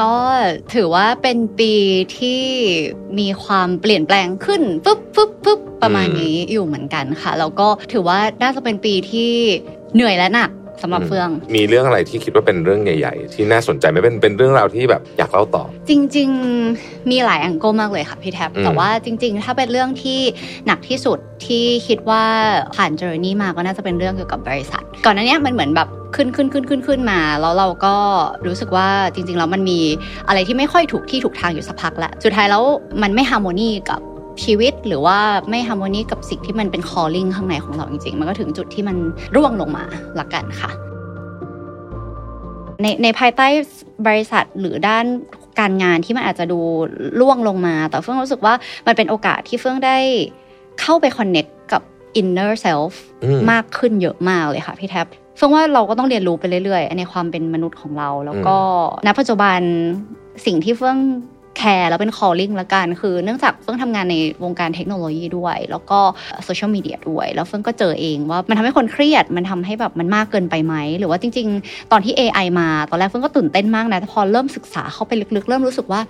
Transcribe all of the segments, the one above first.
ก็ถือว่าเป็นปีที่มีความเปลี่ยนแปลงขึ้นปึ๊บปึ๊บปึ๊บประมาณนี้อยู่เหมือนกันค่ะ แล้วก็ถือว่าน่าจะเป็นปีที่เหนื่อยและหนัก สำหรับเฟือง มีเรื่องอะไรที่คิดว่าเป็นเรื่องใหญ่ ๆ ที่น่าสนใจไหม่เป็นเป็นเรื่องราวที่แบบอยากเล่าต่อ จริง ๆ มีหลายแองเกิลมากเลยค่ะพี่แท็บอืมแต่ว่าจริง ๆ ถ้าเป็นเรื่องที่หนักที่สุดที่คิดว่าผ่านเจอร์นี่มาก็น่าจะเป็นเรื่องเกี่ยวกับบริษัท ก่อนหน้านี้มันเหมือนแบบขึ้นขึ้นขึ้นขึ้นขึ้นมา แล้วเราก็รู้สึกว่าจริงๆแล้วมันมีอะไรที่ไม่ค่อยถูกที่ถูกทางอยู่สักพักแล้วสุดท้ายแล้วมันไม่ฮาร์โมนีกับ ชีวิตหรือว่าไม่ฮาร์โมนีกับสิ่งที่มันเป็น calling ข้างในของเราจริง ๆ มันก็ถึงจุดที่มันร่วงลงมาละกันค่ะ ในในภายใต้บริษัทหรือด้านการงานที่มันอาจจะดูล่วงลงมา แต่เฟื่องรู้สึกว่ามันเป็นโอกาสที่เฟื่องได้เข้าไปคอนเน็กกับ inner self อืมมากขึ้นเยอะมากเลยค่ะพี่แท็บเฟื่องว่าเราก็ต้องเรียนรู้ไปเรื่อยๆ ในความเป็นมนุษย์ของเรา แล้วก็ณปัจจุบันสิ่งที่เฟื่อง แคร์แล้วเป็น calling ละกัน คือเนื่องจากเฟื่องทำงานในวงการเทคโนโลยีด้วย แล้วก็โซเชียลมีเดียด้วย แล้วเฟื่องก็เจอเองว่ามันทำให้คนเครียด มันทำให้แบบมันมากเกินไปไหม หรือว่าจริง ๆ ตอนที่ AI มา ตอนแรกเฟื่องก็ตื่นเต้นมากนะแต่พอเริ่มศึกษาเข้าไปลึกๆ เริ่มรู้สึกว่า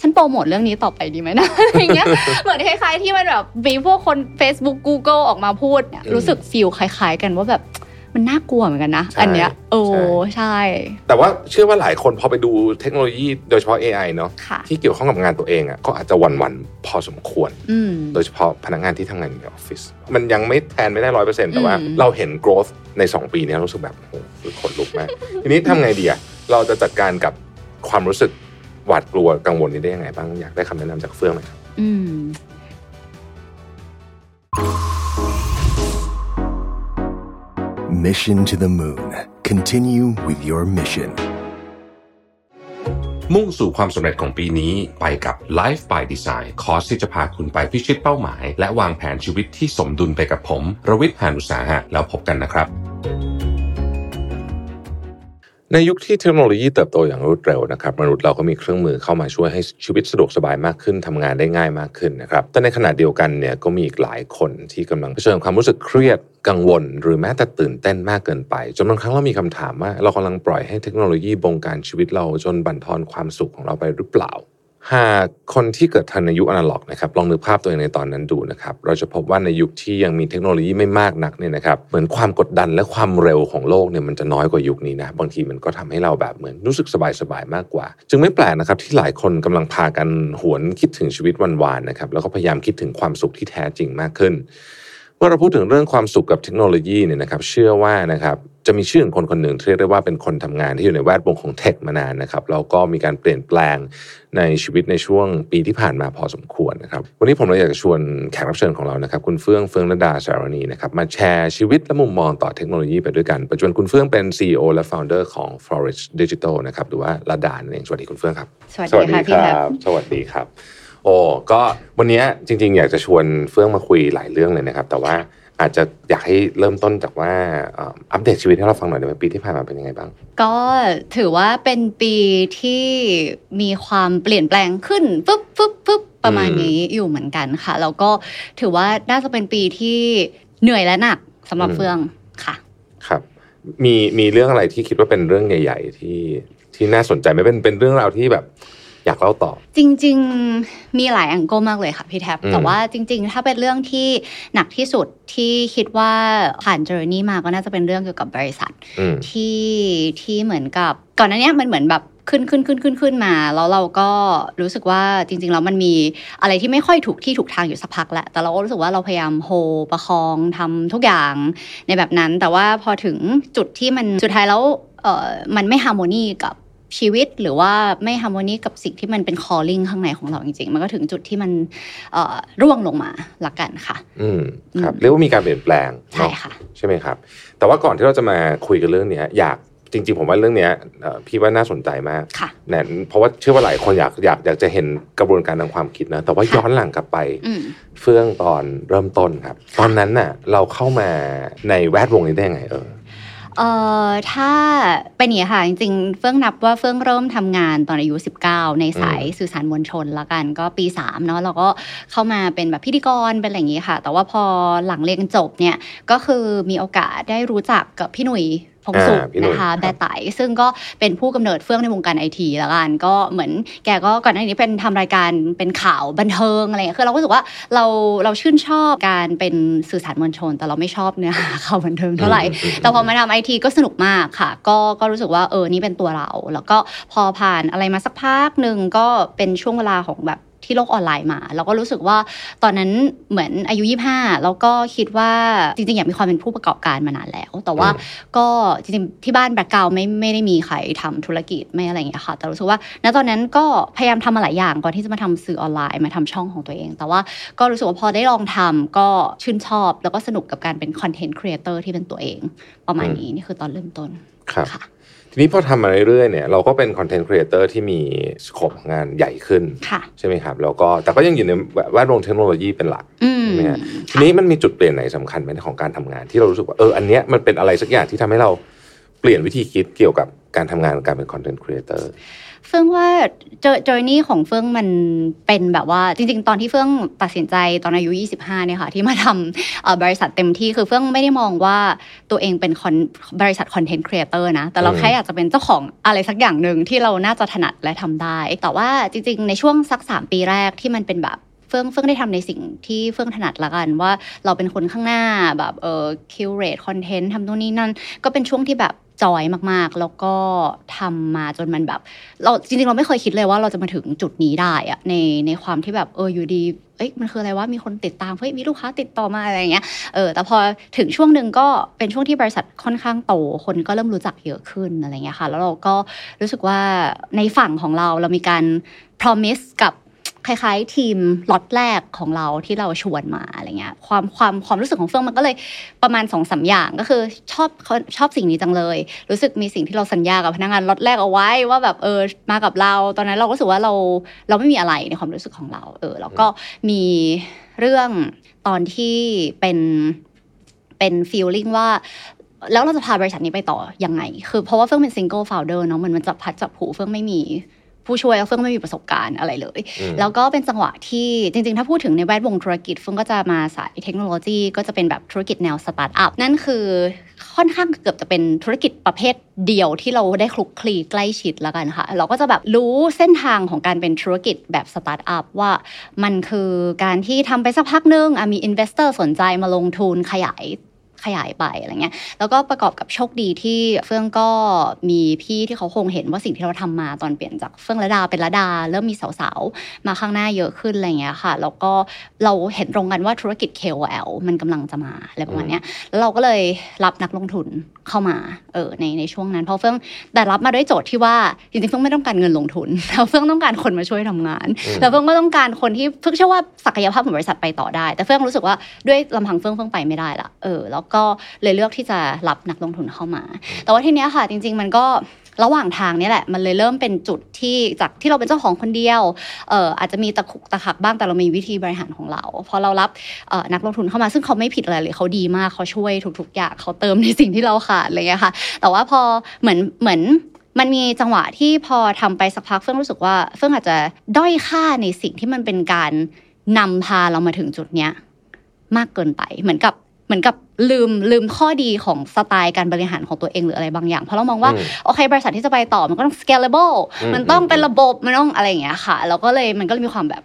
ฉันโปรโมทเรื่องนี้ต่อไปดีไหมนะอะไรเงี้ยเหมือนคล้ายๆที่มันแบบมีพวกคน Facebook Google ออกมาพูดเนี่ยรู้สึกฟีลคล้าย ๆ กันว่าแบบ มันน่ากลัวเหมือนกันนะใช่อันเนี้ยโอ้ใช่ใช่ แต่ว่าเชื่อว่าหลายคนพอไปดูเทคโนโลยีโดยเฉพาะ AI เนาะค่ะที่เกี่ยวข้องกับงานตัวเองอะก็อาจจะหวันๆพอสมควรอืมโดยเฉพาะพนักงานที่ทำงานอยู่ในออฟฟิศมันยังไม่แทนไม่ได้ร้อยเปอร์เซ็นต์แต่ว่าอืมเราเห็น growth ใน 2 ปีเนี้รู้สึกแบบโอ้โหขนลุกมาก ทีนี้ทำไงดีอะเราจะจัดการกับความรู้สึกหวาดกลัวกังวลนี้ได้ยังไงบ้างอยากได้คำแนะนำจากเฟื่องหน่อยครับอืม Mission to the Moon. Continue with your mission. มุ่งสู่ความสำเร็จของปีนี้ไปกับ Life by Design คอร์สที่จะพาคุณไปพิชิตเป้าหมาย และวางแผนชีวิตที่สมดุลไปกับผม รวิทย์หานุสาหะแล้วพบกันนะครับ ในยุคที่เทคโนโลยีเติบโตอย่างรวดเร็วนะครับมนุษย์เราก็มีเครื่องมือเข้ามาช่วยให้ชีวิตสะดวกสบายมากขึ้นทำงานได้ง่ายมากขึ้นนะครับแต่ในขณะเดียวกันเนี่ยก็มีอีกหลายคนที่กำลังเผชิญความรู้สึกเครียดกังวล หรือแม้แต่ตื่นเต้นมากเกินไปจนบางครั้งเรามีคำถามว่า เรากำลังปล่อยให้เทคโนโลยีบงการชีวิตเราจนบั่นทอนความสุขของเราไปหรือเปล่า หากคนที่เกิดทันในยุคอนาล็อกนะครับลองนึกภาพตัวเองในตอนนั้นดูนะครับเราจะพบว่าในยุคที่ยังมีเทคโนโลยีไม่มากนักเนี่ยนะครับเหมือนความกดดันและความเร็วของโลกเนี่ยมันจะน้อยกว่ายุคนี้นะบางทีมันก็ทำให้เราแบบเหมือนรู้สึกสบายๆมากกว่า จึงไม่แปลกนะครับที่หลายคนกำลังพากันหวนคิดถึงชีวิตวันวานๆนะครับแล้วก็พยายามคิดถึงความสุขที่แท้จริงมากขึ้นเมื่อเราพูดถึงเรื่องความสุขกับเทคโนโลยีเนี่ยนะครับเชื่อว่านะครับจะมีชื่อของคนคนหนึ่งที่เรียกได้ว่าเป็นคนทำงานที่อยู่ในแวดวงของเทคมานานนะครับแล้วก็มีการเปลี่ยนแปลง ในชีวิตในช่วงปีที่ผ่านมาพอสมควรนะครับ วันนี้ผมเลยอยากจะชวนแขกรับเชิญของเรานะครับ คุณเฟื่องเฟื่องระดาสารณีนะครับมาแชร์ชีวิตและมุมมองต่อเทคโนโลยีไปด้วยกัน ปัจจุบันคุณเฟื่องเป็น CEO และ Founder ของ Flourish Digital นะครับหรือว่าระดานั่นเองสวัสดีคุณเฟื่องครับ สวัสดีค่ะพี่แท็บสวัสดีครับ โอ้ก็วันนี้จริง ๆ อยากจะชวนเฟื่องมาคุยหลายเรื่องเลยนะครับ แต่ว่า อาจจะอยากให้เริ่มต้นจากว่าเอ่ออัปเดตชีวิตให้เราฟังหน่อยได้ไหมปีที่ผ่านมาเป็นยังไงบ้าง ก็ถือว่าเป็นปีที่มีความเปลี่ยนแปลงขึ้นปึ๊บปึ๊บปึ๊บประมาณนี้อยู่เหมือนกันค่ะ แล้วก็ถือว่าน่าจะเป็นปีที่เหนื่อยและหนักสำหรับอืมเฟืองค่ะ ครับ มีมีเรื่องอะไรที่คิดว่าเป็นเรื่องใหญ่ ๆ ที่ที่น่าสนใจไหมเป็นเป็นเรื่องราวที่แบบ อยากเล่าต่อ จริง ๆ มีหลายแองเกิลมากเลยค่ะพี่แท็บอืมแต่ว่าจริง ๆ ถ้าเป็นเรื่องที่หนักที่สุดที่คิดว่าผ่านเจอร์นี่มาก็น่าจะเป็นเรื่องเกี่ยวกับบริษัทอืมที่ที่เหมือนกับ ก่อนหน้านี้มันเหมือนแบบขึ้นขึ้นขึ้นขึ้นขึ้นมา แล้วเราก็รู้สึกว่าจริง ๆ แล้วมันมีอะไรที่ไม่ค่อยถูกที่ถูกทางอยู่สักพักแหละ แต่เราก็รู้สึกว่าเราพยายามโฮประคองทำทุกอย่างในแบบนั้น แต่ว่าพอถึงจุดที่มันสุดท้ายแล้วเออมันไม่ฮาร์โมนีกับ ชีวิตหรือว่าไม่ฮาร์โมนีกับสิ่งที่มันเป็น calling ข้างในของเราจริง ๆ มันก็ถึงจุดที่มันเอ่อร่วงลงมาละกันค่ะ อืมครับอืมเรียกว่ามีการเปลี่ยนแปลงใช่เนาะค่ะใช่ไหมครับ แต่ว่าก่อนที่เราจะมาคุยกันเรื่องเนี้ยอยากจริง ๆ ผมว่าเรื่องเนี้ยเอ่อพี่ว่าน่าสนใจมากค่ะเนี่ยเพราะว่าเชื่อว่าหลายคนอยากอยากอยากจะเห็นกระบวนการทางความคิดนะ แต่ว่าค่ะย้อนหลังกลับไปอืมเฟื่องตอนเริ่มต้นครับ ตอนนั้นน่ะ เราเข้ามาในแวดวงนี้ได้ยังไงเออ เอ่อถ้าเป็นอย่างนี้ค่ะ จริงๆ เฟื่องนับว่าเฟื่องเริ่มทำงานตอนอายุ 19 ในสายสื่อสารมวลชนละกันก็ปี 3 เนาะเราก็เข้ามาเป็นแบบพิธีกรเป็นอะไรอย่างนี้ค่ะ แต่ว่าพอหลังเรียนจบเนี่ยก็คือมีโอกาสได้รู้จักกับพี่หนุ่ย พงสุขอ่าพี่หนุ่ยนะคะครับแบร์ไตซึ่งก็เป็นผู้กำเนิดเฟื่องในวงการไอทีแล้วกันก็เหมือนแกก็ก่อนหน้านี้เป็นทำรายการเป็นข่าวบันเทิงอะไรอย่างเงี้ยคือเราก็รู้สึกว่าเราเราชื่นชอบการเป็นสื่อสารมวลชน แต่เราไม่ชอบเนื้อหาข่าวบันเทิงเท่าไหร่ แต่พอมาทำไอทีก็สนุกมากค่ะ ก็ก็รู้สึกว่าเออนี่เป็นตัวเรา แล้วก็พอผ่านอะไรมาสักพักหนึ่งก็เป็นช่วงเวลาของแบบ ที่โลกออนไลน์มาแล้วก็รู้สึกว่าตอนนั้นเหมือนอายุ 25 แล้วก็คิดว่าจริงๆ อยากมีความเป็นผู้ประกอบการมานานแล้ว แต่ว่าอืมก็จริงๆ ที่บ้าน background ไม่ไม่ได้มีใครทำธุรกิจไม่อะไรอย่างเงี้ยค่ะ แต่รู้สึกว่าณตอนนั้นก็พยายามทำมาหลายอย่างก่อนที่จะมาทำสื่อออนไลน์มาทำช่องของตัวเอง แต่ว่าก็รู้สึกว่าพอได้ลองทำก็ชื่นชอบ แล้วก็สนุกกับการเป็นคอนเทนต์ครีเอเตอร์ที่เป็นตัวเอง ประมาณนี้นี่คือตอนเริ่มต้นครับค่ะ ทีนี้พอทำมาเรื่อยๆเนี่ยเราก็เป็นคอนเทนต์ครีเอเตอร์ที่มี scope งานใหญ่ขึ้นค่ะใช่ไหมครับ แล้วก็แต่ก็ยังอยู่ในแวดวงเทคโนโลยีเป็นหลักอืมใช่ไหมฮะทีนี้มันมีจุดเปลี่ยนไหนสำคัญไหมของการทำงานที่เรารู้สึกว่าเอออันเนี้ยมันเป็นอะไรสักอย่างที่ทำให้เราเปลี่ยนวิธีคิดเกี่ยวกับการทำงานการเป็นคอนเทนต์ครีเอเตอร์ เฟื่องว่า journey ของเฟื่องมันเป็นแบบว่าจริง ๆ ตอนที่เฟื่องตัดสินใจตอนอายุ 25เนี่ยค่ะที่มาทำเอ่อบริษัทเต็มที่คือเฟื่องไม่ได้มองว่าตัวเองเป็นคอนบริษัทคอนเทนต์ครีเอเตอร์นะแต่เราอืมแค่อยากจะเป็นเจ้าของอะไรสักอย่างหนึ่งที่เราน่าจะถนัดและทำได้ แต่ว่าจริง ๆ ในช่วงสัก 3 ปีแรกที่มันเป็นแบบเฟื่องเฟื่องได้ทำในสิ่งที่เฟื่องถนัดละกันว่าเราเป็นคนข้างหน้าแบบเออคิวเรตคอนเทนต์ทำนู่นนี่นั่นก็เป็นช่วงที่แบบ จอยมากๆ แล้วก็ทำมาจนมันแบบ เราจริงๆ เราไม่เคยคิดเลยว่าเราจะมาถึงจุดนี้ได้อะในในความที่แบบเอออยู่ดีเอ้ยมันคืออะไรว่ามีคนติดตามเฮ้ยมีลูกค้าติดต่อมาอะไรอย่างเงี้ยเออแต่พอถึงช่วงหนึ่งก็เป็นช่วงที่บริษัทค่อนข้างโต คนก็เริ่มรู้จักเยอะขึ้นอะไรเงี้ยค่ะ แล้วเราก็รู้สึกว่าในฝั่งของเราเรามีการ promise กับ คล้ายๆ ทีมล็อตแรกของเราที่เราชวนมาอะไรเงี้ยความความความรู้สึกของเฟื่องมันก็เลยประมาณสองสามอย่างก็คือชอบชอบสิ่งนี้จังเลย รู้สึกมีสิ่งที่เราสัญญากับพนักงานล็อตแรกเอาไว้ว่าแบบเออมากับเรา ตอนนั้นเราก็รู้สึกว่าเราเราไม่มีอะไรในความรู้สึกของเรา เออแล้วก็มีเรื่องตอนที่เป็นเป็น feeling ว่าแล้วเราจะพาบริษัทนี้ไปต่อยังไง คือเพราะว่าเฟื่องเป็น single founder เนาะมันมันจับพลัดจับผลูเฟื่องไม่มี ผู้ช่วยแล้วเฟื่องไม่มีประสบการณ์อะไรเลยอืมแล้วก็เป็นจังหวะที่จริง ๆ ถ้าพูดถึงในแวดวงธุรกิจเฟื่องก็จะมาสายเทคโนโลยี ก็จะเป็นแบบธุรกิจแนวสตาร์ทอัพนั่นคือค่อนข้างเกือบจะเป็นธุรกิจประเภทเดียวที่เราได้คลุกคลีใกล้ชิดแล้วกันค่ะ เราก็จะแบบรู้เส้นทางของการเป็นธุรกิจแบบสตาร์ทอัพว่ามันคือการที่ทำไปสักพักหนึ่งอะมี investor สนใจมาลงทุนขยาย ขยายไปอะไรเงี้ยแล้วก็ประกอบกับโชคดีที่เฟื่องก็มีพี่ที่เขาคงเห็นว่าสิ่งที่เราทำมาตอนเปลี่ยนจากเฟื่องระดาเป็นระดา เริ่มมีสาวๆ มาข้างหน้าเยอะขึ้นอะไรเงี้ยค่ะแล้วก็เราเห็นตรงกันว่าธุรกิจ KOL มันกำลังจะมาอะไรประมาณเนี้ยแล้วเราก็เลยรับนักลงทุนเข้ามาเออในในช่วงนั้นเพราะเฟื่องแต่รับมาด้วยโจทย์ที่ว่าจริงๆเฟื่องไม่ต้องการเงินลงทุนแต่เฟื่องต้องการคนมาช่วยทำงาน แล้วเฟื่องก็ต้องการคนที่เฟื่องเชื่อว่าศักยภาพของบริษัทไปต่อได้ แต่เฟื่องรู้สึกว่าด้วยลำพังเฟื่องเฟื่องไปไม่ได้ละเออแล้วก็เลยเลือกที่จะรับนักลงทุนเข้ามา แต่ว่าทีเนี้ยค่ะจริง ๆ มันก็ระหว่างทางนี้แหละ มันเลยเริ่มเป็นจุดที่จากที่เราเป็นเจ้าของคนเดียวเอออาจจะมีตะขุกตะขักบ้างแต่เรามีวิธีบริหารของเรา พอเรารับออนักลงทุนเข้ามาซึ่งเขาไม่ผิดอะไรเลยเขาดีมากเขาช่วยทุกๆอย่างเขาเติมในสิ่งที่เราขาดอะไรเงี้ยค่ะ แต่ว่าพอเหมือนเหมือนมันมีจังหวะที่พอทำไปสักพักเฟื่องรู้สึกว่าเฟื่องอาจจะด้อยค่าในสิ่งที่มันเป็นการนำพาเรามาถึงจุดเนี้ยมากเกินไปเหมือนกับ เหมือนกับลืมลืมข้อดีของสไตล์การบริหารของตัวเองหรืออะไรบางอย่าง เพราะเรามองว่าอืมโอเค บริษัทที่จะไปต่อมันก็ต้อง scalable อืมมันต้องเป็นระบบ มันต้องอะไรอย่างเงี้ยค่ะ แล้วก็เลยมันก็เลยมีความแบบ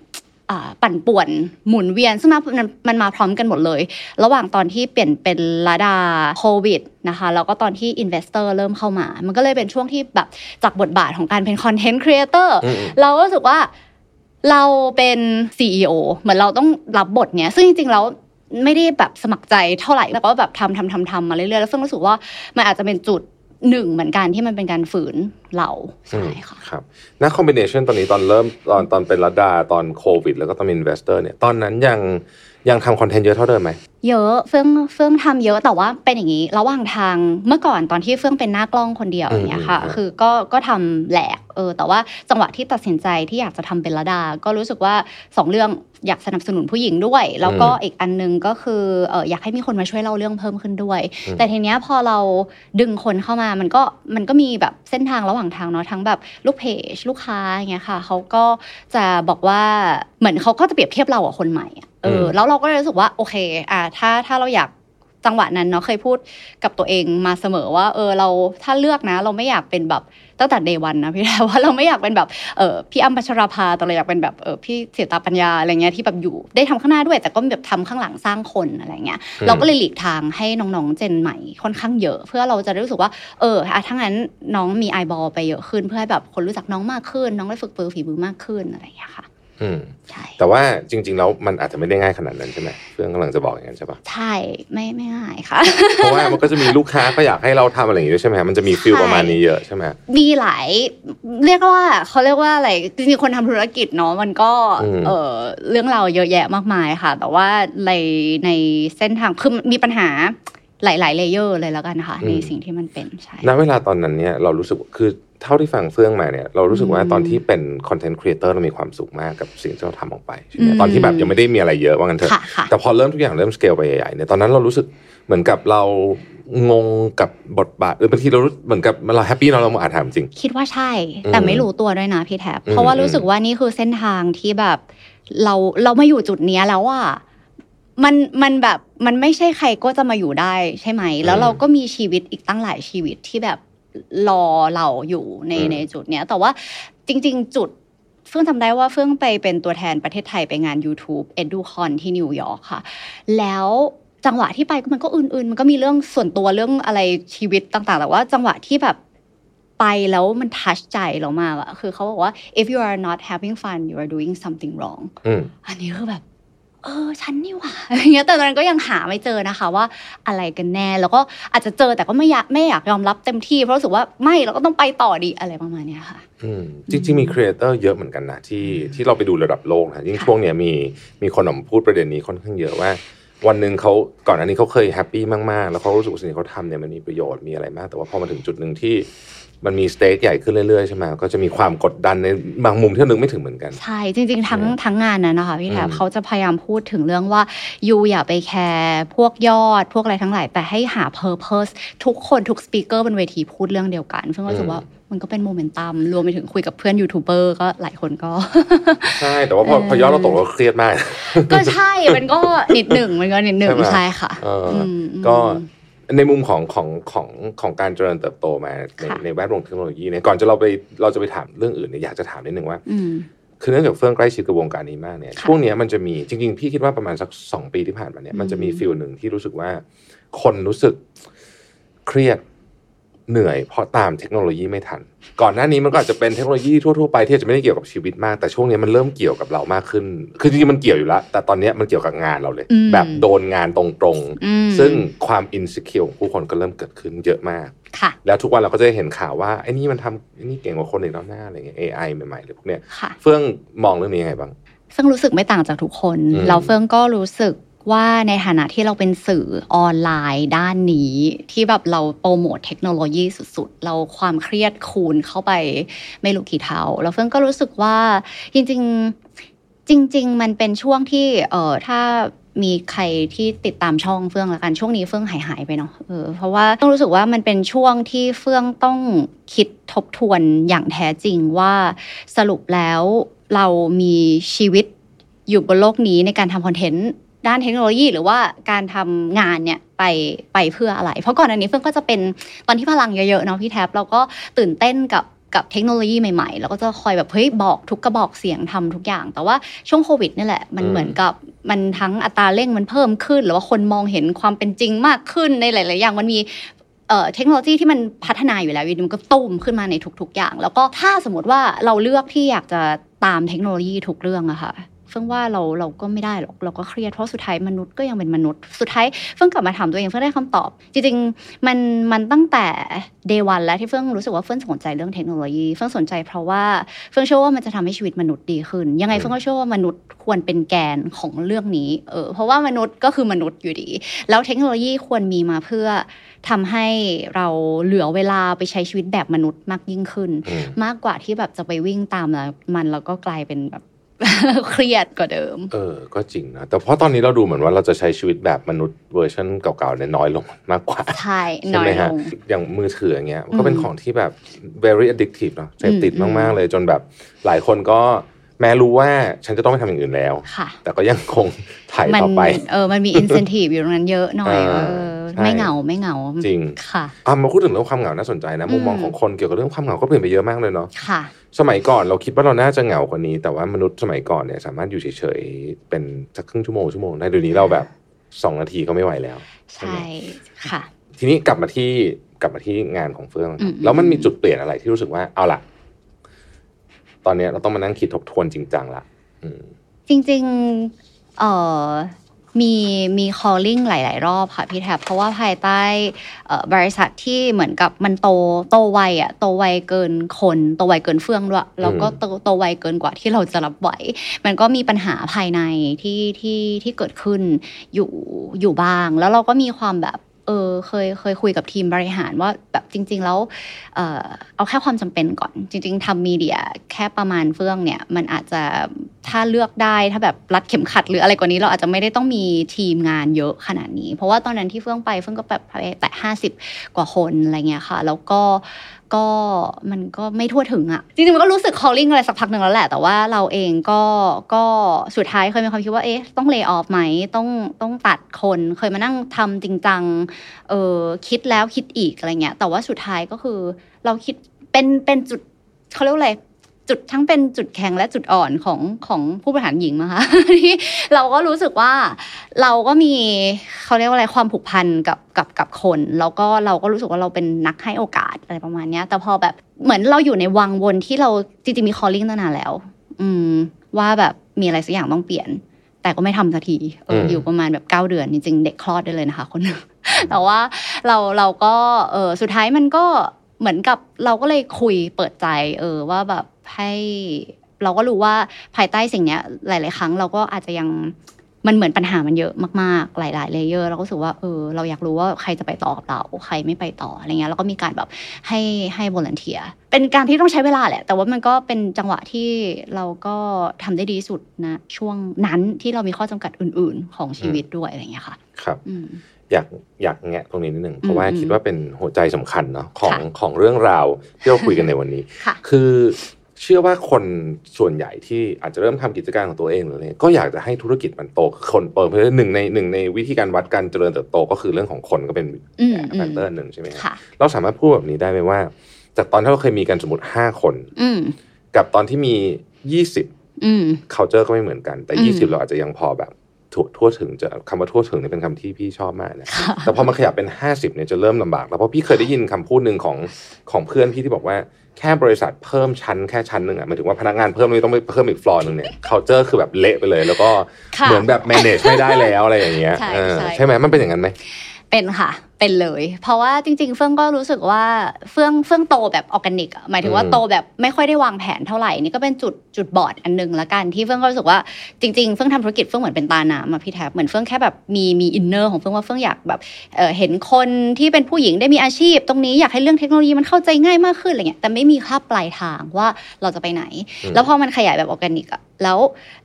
อ่าปั่นป่วนหมุนเวียน ซึ่งมันมันมาพร้อมกันหมดเลย ระหว่างตอนที่เปลี่ยนเป็นลดาโควิดนะคะแล้วก็ตอนที่ investor เริ่มเข้ามา มันก็เลยเป็นช่วงที่แบบจากบทบาทของการเป็นคอนเทนต์ครีเอเตอร์อืมเราก็รู้สึกว่าเราเป็น CEO เหมือนเราต้องรับบทเนี้ย ซึ่งจริงๆแล้ว ไม่ได้แบบสมัครใจเท่าไหร่แล้วก็แบบทำทำทำทำมาเรื่อยๆแล้วซึ่งรู้สึกว่ามันอาจจะเป็นจุดหนึ่งเหมือนกันที่มันเป็นการฝืนเราใช่ค่ะครับนะ combination ตอนนี้ตอนเริ่มตอนตอนเป็นรัดดาตอนโควิด แล้วก็ตอน investor เนี่ยตอนนั้นยัง ยังทำคอนเทนต์เยอะเท่าเดิมไหมเยอะเฟื่องเฟื่องทำเยอะแต่ว่าเป็นอย่างนี้ระหว่างทางเมื่อก่อนตอนที่เฟื่องเป็นหน้ากล้องคนเดียวอืมอย่างเงี้ยค่ะอืมคือก็ก็ทำแหลกเออแต่ว่าจังหวะที่ตัดสินใจที่อยากจะทำเป็นระดา ก็รู้สึกว่าสองเรื่องอยากสนับสนุนผู้หญิงด้วย แล้วก็อีกอันนึงก็คือเอออยากให้มีคนมาช่วยเล่าเรื่องเพิ่มขึ้นด้วย แต่ทีเนี้ยพอเราดึงคนเข้ามามันก็มันก็มีแบบเส้นทางระหว่างทางเนาะทั้งแบบลูกเพจลูกค้าอย่างเงี้ยค่ะเขาก็จะบอกว่าเหมือนเขาก็จะเปรียบเทียบเรากับคนใหม่อะ เออมแล้วเราก็เลยรู้สึกว่าโอเค อ่า ถ้าถ้าเราอยากจังหวะนั้นเนาะเคยพูดกับตัวเองมาเสมอว่า เออเราถ้าเลือกนะ เราไม่อยากเป็นแบบตั้งแต่เดวันนะพี่แทว่าเราไม่อยากเป็นแบบเออพี่อ้ำพัชราภาแต่เราอยากเป็นแบบเออพี่เสียตาปัญญาอะไรเงี้ยที่แบบอยู่ได้ทำข้างหน้าด้วย แต่ก็แบบทำข้างหลังสร้างคนอะไรเงี้ยอืมเราก็เลยหลีกทางให้น้องๆเจนใหม่ค่อนข้างเยอะ เพื่อเราจะได้รู้สึกว่าเอออะถ้างั้นน้องมีไอบอลไปเยอะขึ้น เพื่อให้แบบคนรู้จักน้องมากขึ้น น้องได้ฝึกปือฝีมือมากขึ้นอะไรอย่างเงี้ยค่ะ อืมใช่แต่ว่าจริง ๆ แล้วมันอาจจะไม่ได้ง่ายขนาดนั้นใช่ไหมเพื่อนกำลังจะบอกอย่างนั้นใช่ปะใช่ไม่ไม่ง่ายค่ะ เพราะว่ามันก็จะมีลูกค้าก็อยากให้เราทำอะไรอย่างนี้ด้วยใช่ไหมมันจะมีฟิลใช่ประมาณนี้เยอะใช่ไหมมีหลาย เรียกว่าเขาเรียกว่าอะไรจริงๆคนทำธุรกิจเนาะมันก็อืมเออเรื่องราวเยอะแยะมากมายค่ะ แต่ว่าในในเส้นทางคือมีปัญหา หลายๆเลเยอร์เลยแล้วกันค่ะในสิ่งที่มันเป็นใช่ณเวลาตอนนั้นเนี่ยเรารู้สึกคือเท่าที่ฟังเฟื่องมาเนี่ยเรารู้สึกว่าอืมตอนที่เป็นคอนเทนต์ครีเอเตอร์เรามีความสุขมากกับสิ่งที่เราทำออกไปใช่ไหมอืมตอนที่แบบยังไม่ได้มีอะไรเยอะว่างั้นเถอะค่ะค่ะแต่พอเริ่มทุกอย่างเริ่มสเกลไปใหญ่ๆเนี่ยตอนนั้นเรารู้สึกเหมือนกับเรางงกับบทบาทหรือบางทีเรารู้เหมือนกับเรา happy เนาะเราอาจถามจริง คิดว่าใช่อืมแต่ไม่รู้ตัวด้วยนะพี่แท็บอืมเพราะว่ารู้สึกว่านี่คือเส้นทางที่แบบ เราเรามาอยู่จุดเนี้ยแล้วอะมันมันแบบ มันไม่ใช่ใครก็จะมาอยู่ได้ใช่ไหม แล้วเราก็มีชีวิตอีกตั้งหลายชีวิตที่แบบรอเราอยู่ในอืมในจุดเนี้ย แต่ว่าจริง ๆ จุดเฟื่องจำได้ว่าเฟื่องไปเป็นตัวแทนประเทศไทยไปงาน YouTube EduCon ที่นิวยอร์กค่ะ แล้วจังหวะที่ไปก็มันก็อื่น ๆ มันก็มีเรื่องส่วนตัวเรื่องอะไรชีวิตต่าง ๆ แต่ว่าจังหวะที่แบบไปแล้วมันทัชใจเรามากอะคือเขาบอกว่า if you are not having fun you are doing something wrong อืมอันนี้คือแบบ เออฉันนี่หว่าอย่างเงี้ยแต่ตอนนั้นก็ยังหาไม่เจอนะคะว่าอะไรกันแน่แล้วก็อาจจะเจอแต่ก็ไม่อยากไม่อยากยอมรับเต็มที่เพราะรู้สึกว่าไม่เราก็ต้องไปต่อดีอะไรประมาณเนี้ยค่ะอืมจริงๆมีครีเอเตอร์เยอะเหมือนกันนะที่ที่เราไปดูระดับโลกนะยิ่งช่วงเนี้ยมีมีคนออกมาพูดประเด็นนี้ค่อนข้างเยอะว่าวันหนึ่งเขาก่อนอันนี้เขาเคย happy มากๆ แล้วเขารู้สึกว่าสิ่งที่เขาทำเนี่ยมันมีประโยชน์มีอะไรมาก แต่ว่าพอมาถึงจุดหนึ่งที่ มันมี stage ใหญ่ขึ้นเรื่อยๆใช่ไหมก็จะมีความกดดันในบางมุมที่เรานึกไม่ถึงเหมือนกัน ใช่ จริง ๆ ทั้งทั้งงานนั้นนะคะพี่แท็บอืมเขาจะพยายามพูดถึงเรื่องว่า you อย่าไปแคร์พวกยอดพวกอะไรทั้งหลาย แต่ให้หา purpose ทุกคนทุก speaker บนเวทีพูดเรื่องเดียวกันเฟื่องก็รู้สึกว่ามันก็เป็นโมเมนตัมรวมไปถึงคุยกับเพื่อนยูทูบเบอร์ก็หลายคนก็ ใช่ แต่ว่าพอเออพอยอดเราตกเราเครียดมาก ก็ใช่มันก็นิดหนึ่งมันก็นิดหนึ่งใช่ไหมใช่ค่ะเอออมก็ ในมุมของของของของการเจริญเติบโตมาในค่ะในแวดวงเทคโนโลยีเนี่ยก่อนจะเราไปเราจะไปถามเรื่องอื่นเนี่ยอยากจะถามนิดนึงว่าอืมคือเนื่องจากเฟื่องใกล้ชิดกับวงการนี้มากเนี่ยค่ะช่วงเนี้ยมันจะมีจริงๆ พี่คิดว่าประมาณสักสองปีที่ผ่านมาเนี่ยอืมมันจะมีฟิลหนึ่งที่รู้สึกว่าคนรู้สึกเครียด เหนื่อยเพราะตามเทคโนโลยีไม่ทัน ก่อนหน้านี้มันก็อาจจะเป็นเทคโนโลยีทั่วๆไปที่อาจจะไม่ได้เกี่ยวกับชีวิตมาก แต่ช่วงนี้มันเริ่มเกี่ยวกับเรามากขึ้น คือจริงๆมันเกี่ยวอยู่แล้ว แต่ตอนเนี้ยมันเกี่ยวกับงานเราเลยอืมแบบโดนงานตรงอืมๆซึ่งความอินสิเคียวของผู้คนก็เริ่มเกิดขึ้นเยอะมากค่ะแล้วทุกวันเราก็จะเห็นข่าวว่าไอ้นี่มันทำไอ้นี่เก่งกว่าคนอีกแล้วหน้าอะไรเงี้ย AI ใหม่ๆเลยพวกเนี้ยค่ะเฟื่องมองเรื่องนี้ยังไงบ้าง เฟื่องรู้สึกไม่ต่างจากทุกคนอืมเราเฟื่องก็รู้สึก ว่าในฐานะที่เราเป็นสื่อออนไลน์ด้านนี้ ที่แบบเราโปรโมทเทคโนโลยีสุดๆ เราความเครียดคูณเข้าไปไม่รู้กี่เท่า แล้วเฟื่องก็รู้สึกว่าจริงๆจริง ๆ มันเป็นช่วงที่เออถ้ามีใครที่ติดตามช่องเฟื่องละกันช่วงนี้เฟื่องหายหายไปเนาะเออเพราะว่าต้องรู้สึกว่ามันเป็นช่วงที่เฟื่องต้องคิดทบทวนอย่างแท้จริงว่าสรุปแล้วเรามีชีวิตอยู่บนโลกนี้ในการทำคอนเทนต์ ด้านเทคโนโลยีหรือว่าการทำงานเนี่ยไปไปเพื่ออะไร เพราะก่อนอันนี้เฟื่องก็จะเป็นตอนที่พลังเยอะๆเนาะพี่แท็บเราก็ตื่นเต้นกับกับเทคโนโลยีใหม่ๆ แล้วก็จะคอยแบบเฮ้ยบอกทุกกระบอกเสียงทำทุกอย่าง แต่ว่าช่วงโควิดนี่แหละ มันอืมเหมือนกับมันทั้งอัตราเร่งมันเพิ่มขึ้น หรือว่าคนมองเห็นความเป็นจริงมากขึ้นในหลาย ๆ อย่างมันมีเอ่อเทคโนโลยีที่มันพัฒนาอยู่แล้วอยู่ดีมันก็ตุ้มขึ้นมาในทุก ๆ อย่าง แล้วก็ถ้าสมมติว่าเราเลือกที่อยากจะตามเทคโนโลยีทุกเรื่องอะค่ะ เฟื่องว่าเราเราก็ไม่ได้หรอกเราก็เครียดเพราะสุดท้ายมนุษย์ก็ยังเป็นมนุษย์ สุดท้ายเฟื่องกลับมาถามตัวเองเฟื่องได้คำตอบ จริงๆมันมันตั้งแต่ day one แล้วที่เฟื่องรู้สึกว่าเฟื่องสนใจเรื่องเทคโนโลยีเฟื่องสนใจเพราะว่าเฟื่องเชื่อว่ามันจะทำให้ชีวิตมนุษย์ดีขึ้น ยังไงเฟื่องก็เชื่อว่ามนุษย์ควรเป็นแกนของเรื่องนี้เออเพราะว่ามนุษย์ก็คือมนุษย์อยู่ดี แล้วเทคโนโลยีควรมีมาเพื่อทำให้เราเหลือเวลาไปใช้ชีวิตแบบมนุษย์มากยิ่งขึ้นอืมมากกว่าที่แบบจะไปวิ่งตามแล้วมันแล้วก็กลายเป็นแบบ เครียดกว่าเดิม เออ ก็จริงนะ แต่เพราะตอนนี้เราดูเหมือนว่าเราจะใช้ชีวิตแบบมนุษย์เวอร์ชันเก่าๆเนี่ยน้อยลงมากกว่า ใช่ใช่น้อไหมยลฮะงอย่างมือถืออย่างเงี้ยมันก็เป็นอืมของที่แบบ very addictive เนาะเสพติดอืมมากๆเลยจนแบบหลายคนก็แม้รู้ว่าฉันจะต้องไปทำอย่างอื่นแล้วค่ะแต่ก็ยังคงถ่ายมัต่อไป เออ มันมี incentive อยู่ตรงนั้นเยอะหน่อย เออเออใช่ ไม่เหงาไม่เหงาจริงค่ะอะมาพูดถึงเรื่องความเหงาน่าสนใจนะมุมมองอืมของคนเกี่ยวกับเรื่องความเหงาก็เปลี่ยนไปเยอะมากเลยเนาะค่ะ สมัยก่อนเราคิดว่าเราน่าจะเหงากว่านี้ แต่ว่ามนุษย์สมัยก่อนเนี่ยสามารถอยู่เฉยๆเป็นสักครึ่งชั่วโมงชั่วโมงได้เดี๋ยวนี้เราแบบสองนาทีก็ไม่ไหวแล้ว ใช่ค่ะ ทีนี้กลับมาที่กลับมาที่งานของเฟื่องคอืรับมแล้วมันมีจุดเปลี่ยนอะไรที่รู้สึกว่าเอาล่ะ ตอนเนี้ยเราต้องมานั่งคิดทบทวนจริงจังละอืมจริง ๆ เอ่อ มีมี calling หลาย ๆ รอบค่ะพี่แทบเพราะว่าภายใต้เอ่อบริษัทที่เหมือนกับมันโตโตไวอะโตไวเกินคนโตไวเกินเฟื่องด้วยแล้วก็โตโตไวเกินกว่าที่เราจะรับไหวมันก็มีปัญหาภายในที่ที่ที่เกิดขึ้นอยู่อยู่บ้าง แล้วเราก็มีความแบบ เออเคยเคยคุยกับทีมบริหารว่าแบบจริง ๆ แล้วเออเอาแค่ความจำเป็นก่อน จริง ๆทำมีเดียแค่ประมาณเฟื่องเนี่ย มันอาจจะถ้าเลือกได้ถ้าแบบรัดเข็มขัดหรืออะไรกว่านี้เราอาจจะไม่ได้ต้องมีทีมงานเยอะขนาดนี้ เพราะว่าตอนนั้นที่เฟื่องไปเฟื่องก็แบบแต่ห้าสิบกว่าคนอะไรเงี้ยค่ะ แล้วก็ ก็มันก็ไม่ทั่วถึงอะจริงๆมันก็รู้สึก calling อะไรสักพักหนึ่งแล้วแหละ แต่ว่าเราเองก็ก็สุดท้ายเคยมีความคิดว่าเอ๊ะต้องเล y off ไหมต้องต้องตัดคนเคยมานั่งทำจริงจังเออคิดแล้วคิดอีกอะไรเงี้ยแต่ว่าสุดท้ายก็คือเราคิดเป็นเป็นจุดเขาเรียกว่าอะไร จุดทั้งเป็นจุดแข็งและจุดอ่อนของของผู้บริหารหญิงมาคะที่เราก็รู้สึกว่าเราก็มีเขาเรียกว่าอะไรความผูกพันกับกับกับคน แล้วก็เราก็รู้สึกว่าเราเป็นนักให้โอกาสอะไรประมาณเนี้ยแต่พอแบบเหมือนเราอยู่ในวังวนที่เราจริงๆมี calling ตั้งนานแล้ว อืม ว่าแบบมีอะไรสักอย่างต้องเปลี่ยน แต่ก็ไม่ทำสักทีเออมอยู่ประมาณแบบเก้าเดือนจริงๆเด็กคลอดได้เลยนะคะ คนหนึงแต่ว่าเราเราก็เออสุดท้ายมันก็เหมือนกับเราก็เลยคุยเปิดใจ เออว่าแบบ ให้เราก็รู้ว่าภายใต้สิ่งเนี้ยหลาย ๆ ครั้งเราก็อาจจะยังมันเหมือนปัญหามันเยอะมากๆ หลาย ๆ เลเยอร์เราก็รู้สึกว่าเออเราอยากรู้ว่าใครจะไปต่อกับเราใครไม่ไปต่ออะไรเงี้ยแล้วก็มีการแบบให้ให้บริเทียเป็นการที่ต้องใช้เวลาแหละ แต่ว่ามันก็เป็นจังหวะที่เราก็ทำได้ดีที่สุดนะ ช่วงนั้นที่เรามีข้อจำกัดอื่น ๆ ของชีวิตด้วยอะไรเงี้ยค่ะ ครับอืมอยากอยากแงะตรงนี้นิดหนึ่งเพราะว่าอืมคิดว่าเป็นหัวใจสำคัญเนาะของค่ะของเรื่องราวที่เราคุยกันในวันนี้ค่ะคือ เชื่อว่าคนส่วนใหญ่ที่อาจจะเริ่มทำกิจการของตัวเองหรืออะไรก็อยากจะให้ธุรกิจมันโตคนเปิดเพราะฉะนั้นหนึ่งในหนึ่งในวิธีการวัดการเจริญเติบโตก็คือเรื่องของคนก็เป็นอืม factor หนึ่งใช่ไหมครับค่ะเราสามารถพูดแบบนี้ได้ไหมว่า จากตอนที่เราเคยมีกันสมมติห้าคนอืมกับตอนที่มียี่สิบอืม culture ก็ไม่เหมือนกัน แต่อืมยี่สิบเราอาจจะยังพอแบบ ทั่วทั่วถึงจะคำว่าทั่วถึงเนี่ยเป็นคำที่พี่ชอบมากนะแต่พอมันขยับเป็นห้าสิบเนี่ยจะเริ่มลำบาก แล้วเพราะพี่เคยได้ยินคำพูดหนึ่งของของเพื่อนพี่ที่บอกว่าแค่บริษัทเพิ่มชั้นแค่ชั้นหนึ่งอะหมายถึงว่าพนักงานเพิ่มนี่ต้องไปเพิ่มอีกฟลอร์หนึ่งเนี่ย culture คือแบบเละไปเลย แล้วก็ค่ะเหมือนแบบ manage ไม่ได้แล้วอะไรอย่างเงี้ยใช่เออใช่ใช่ไหมมันเป็นอย่างนั้นไหมเป็นค่ะ เป็นเลย เพราะว่าจริง ๆ เฟื่องก็รู้สึกว่าเฟื่องเฟื่องโตแบบออร์แกนิกอะหมายถึงว่าอืมโตแบบไม่ค่อยได้วางแผนเท่าไหร่นี่ก็เป็นจุดจุดบอดอันหนึ่งละกันที่เฟื่องก็รู้สึกว่าจริงๆเฟื่องทำธุรกิจเฟื่องเหมือนเป็นตาน้ำอะพี่แท็บเหมือนเฟื่องแค่แบบมีมี inner ของเฟื่องว่าเฟื่องอยากแบบเอ่อเห็นคนที่เป็นผู้หญิงได้มีอาชีพ ตรงนี้อยากให้เรื่องเทคโนโลยีมันเข้าใจง่ายมากขึ้นอะไรเงี้ยแต่ไม่มีค่าปลายทางว่าเราจะไปไหนอืมแล้วพอมันขยายแบบออร์แกนิกอะแล้ว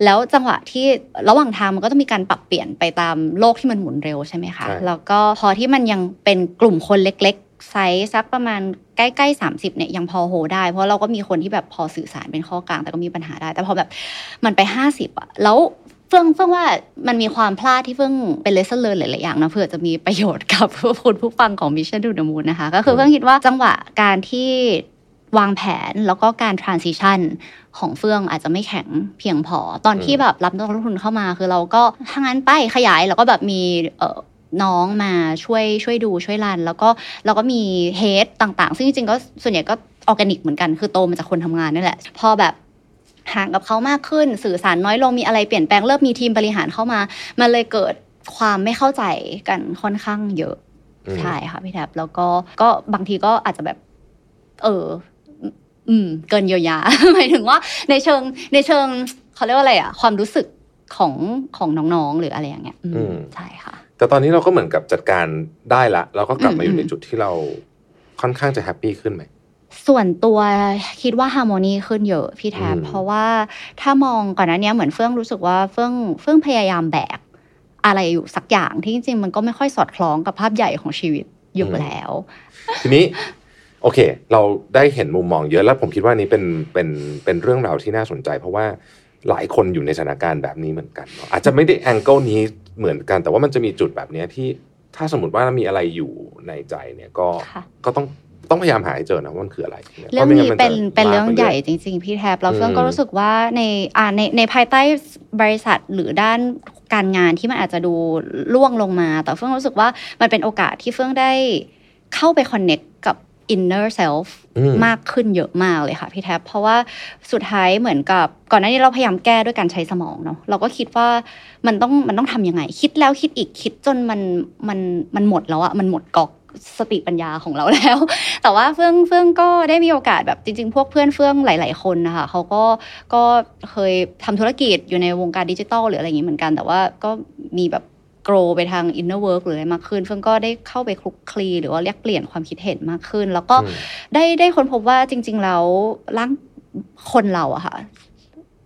แล้วจังหวะที่ระหว่างทางมันก็ต้องมีการปรับเปลี่ยนไปตามโลกที่มันหมุนเร็วใช่ไหมคะใช่แล้วก็พอที่มันยังเป็นกลุ่มคนเล็กๆไซส์สักประมาณใกล้ๆ30เนี่ยยังพอโฮได้ เพราะเราก็มีคนที่แบบพอสื่อสารเป็นข้อกลาง แต่ก็มีปัญหาได้ แต่พอแบบมันไป50อะแล้วเฟื่องเฟื่องว่ามันมีความพลาดที่เฟื่องเป็น lesson เลยหลายๆอย่างนะเพื่อจะมีประโยชน์กับคุณผู้ฟังของ Mission to the Moon นะคะ ก็คือเฟื่องคิดว่าจังหวะการที่วางแผนแล้วก็การ transition ของเฟื่องอาจจะไม่แข็งเพียงพอ ตอนที่แบบรับนักลงทุนเข้ามาคือเราก็ทางนั้นไปขยายแล้วก็แบบมีเอ่อ น้องมาช่วยช่วยดูช่วยรัน แล้วก็เราก็มีเฮดต่างๆ ซึ่งจริงๆก็ส่วนใหญ่ก็ออร์แกนิกเหมือนกันคือโตมาจากคนทำงานนี่แหละ พอแบบห่างกับเขามากขึ้นสื่อสารน้อยลงมีอะไรเปลี่ยนแปลงเริ่มมีทีมบริหารเข้ามา มันเลยเกิดความไม่เข้าใจกันค่อนข้างเยอะอืมใช่ค่ะพี่แท็บแล้วก็ก็บางทีก็อาจจะแบบ เออ อืม เกินเยียวยาหมายถึงว่า ในเชิง ในเชิงเขาเรียกว่าอะไรอะความรู้สึกของของน้องๆหรืออะไรอย่างเงี้ยอืมอืมใช่ค่ะ แต่ตอนนี้เราก็เหมือนกับจัดการได้ละแล้วก็กลับมาอืมอยู่ในจุดที่เราค่อนข้างจะ happy ขึ้นไหมส่วนตัวคิดว่า harmony ขึ้นเยอะพี่แท็บอืมเพราะว่าถ้ามองก่อนหน้านี้เหมือนเฟื่องรู้สึกว่าเฟื่องเฟื่องพยายามแบกอะไรอยู่สักอย่างที่จริงๆมันก็ไม่ค่อยสอดคล้องกับภาพใหญ่ของชีวิตอยู่แล้ว ทีนี้โอเค เราได้เห็นมุมมองเยอะแล้วผมคิดว่านี้เป็นเป็นเป็นเรื่องราวที่น่าสนใจ เพราะว่าหลายคนอยู่ในสถานการณ์แบบนี้เหมือนกันเนาะอาจจะไม่ได้แองเกิลนี้ เหมือนกัน แต่ว่ามันจะมีจุดแบบเนี้ยที่ถ้าสมมติว่ามีอะไรอยู่ในใจเนี่ยก็ค่ะก็ต้องต้องพยายามหาให้เจอนะว่ามันคืออะไรยเรื่องพาะไม่นี้มัจะเป็นเป็นเรื่องลากไใหญ่จริง ๆ พี่แทบแล้วเฟื่องอืมก็รู้สึกว่าในอ่าในในภายใต้บริษัทหรือด้านการงานที่มันอาจจะดูล่วงลงมา แต่เฟื่องรู้สึกว่ามันเป็นโอกาสที่เฟื่องได้เข้าไปคอนเน็กกับ inner self อืมมากขึ้นเยอะมากเลยค่ะพี่แทบเพราะว่าสุดท้ายเหมือนกับก่อนหน้านี้เราพยายามแก้ด้วยการใช้สมองเนาะเราก็คิดว่ามันต้องมันต้องทำยังไง คิดแล้วคิดอีกคิดจนมันมันมันหมดแล้วอะมันหมดกอกสติปัญญาของเราแล้ว แต่ว่าเฟื่องเฟื่องก็ได้มีโอกาสแบบจริง ๆ พวกเพื่อนเฟื่องหลาย ๆ คนนะคะเขาก็ก็เคยทำธุรกิจอยู่ในวงการดิจิทัลหรืออะไรอย่างนี้เหมือนกัน แต่ว่าก็มีแบบ โกรไปทาง inner work หรืออะไรมากขึ้นเฟื่องก็ได้เข้าไปคลุกคลีหรือว่าเรียกเปลี่ยนความคิดเห็นมากขึ้น แล้วก็อืมได้ได้ค้นพบว่าจริง ๆ แล้วร่างคนเราอะค่ะ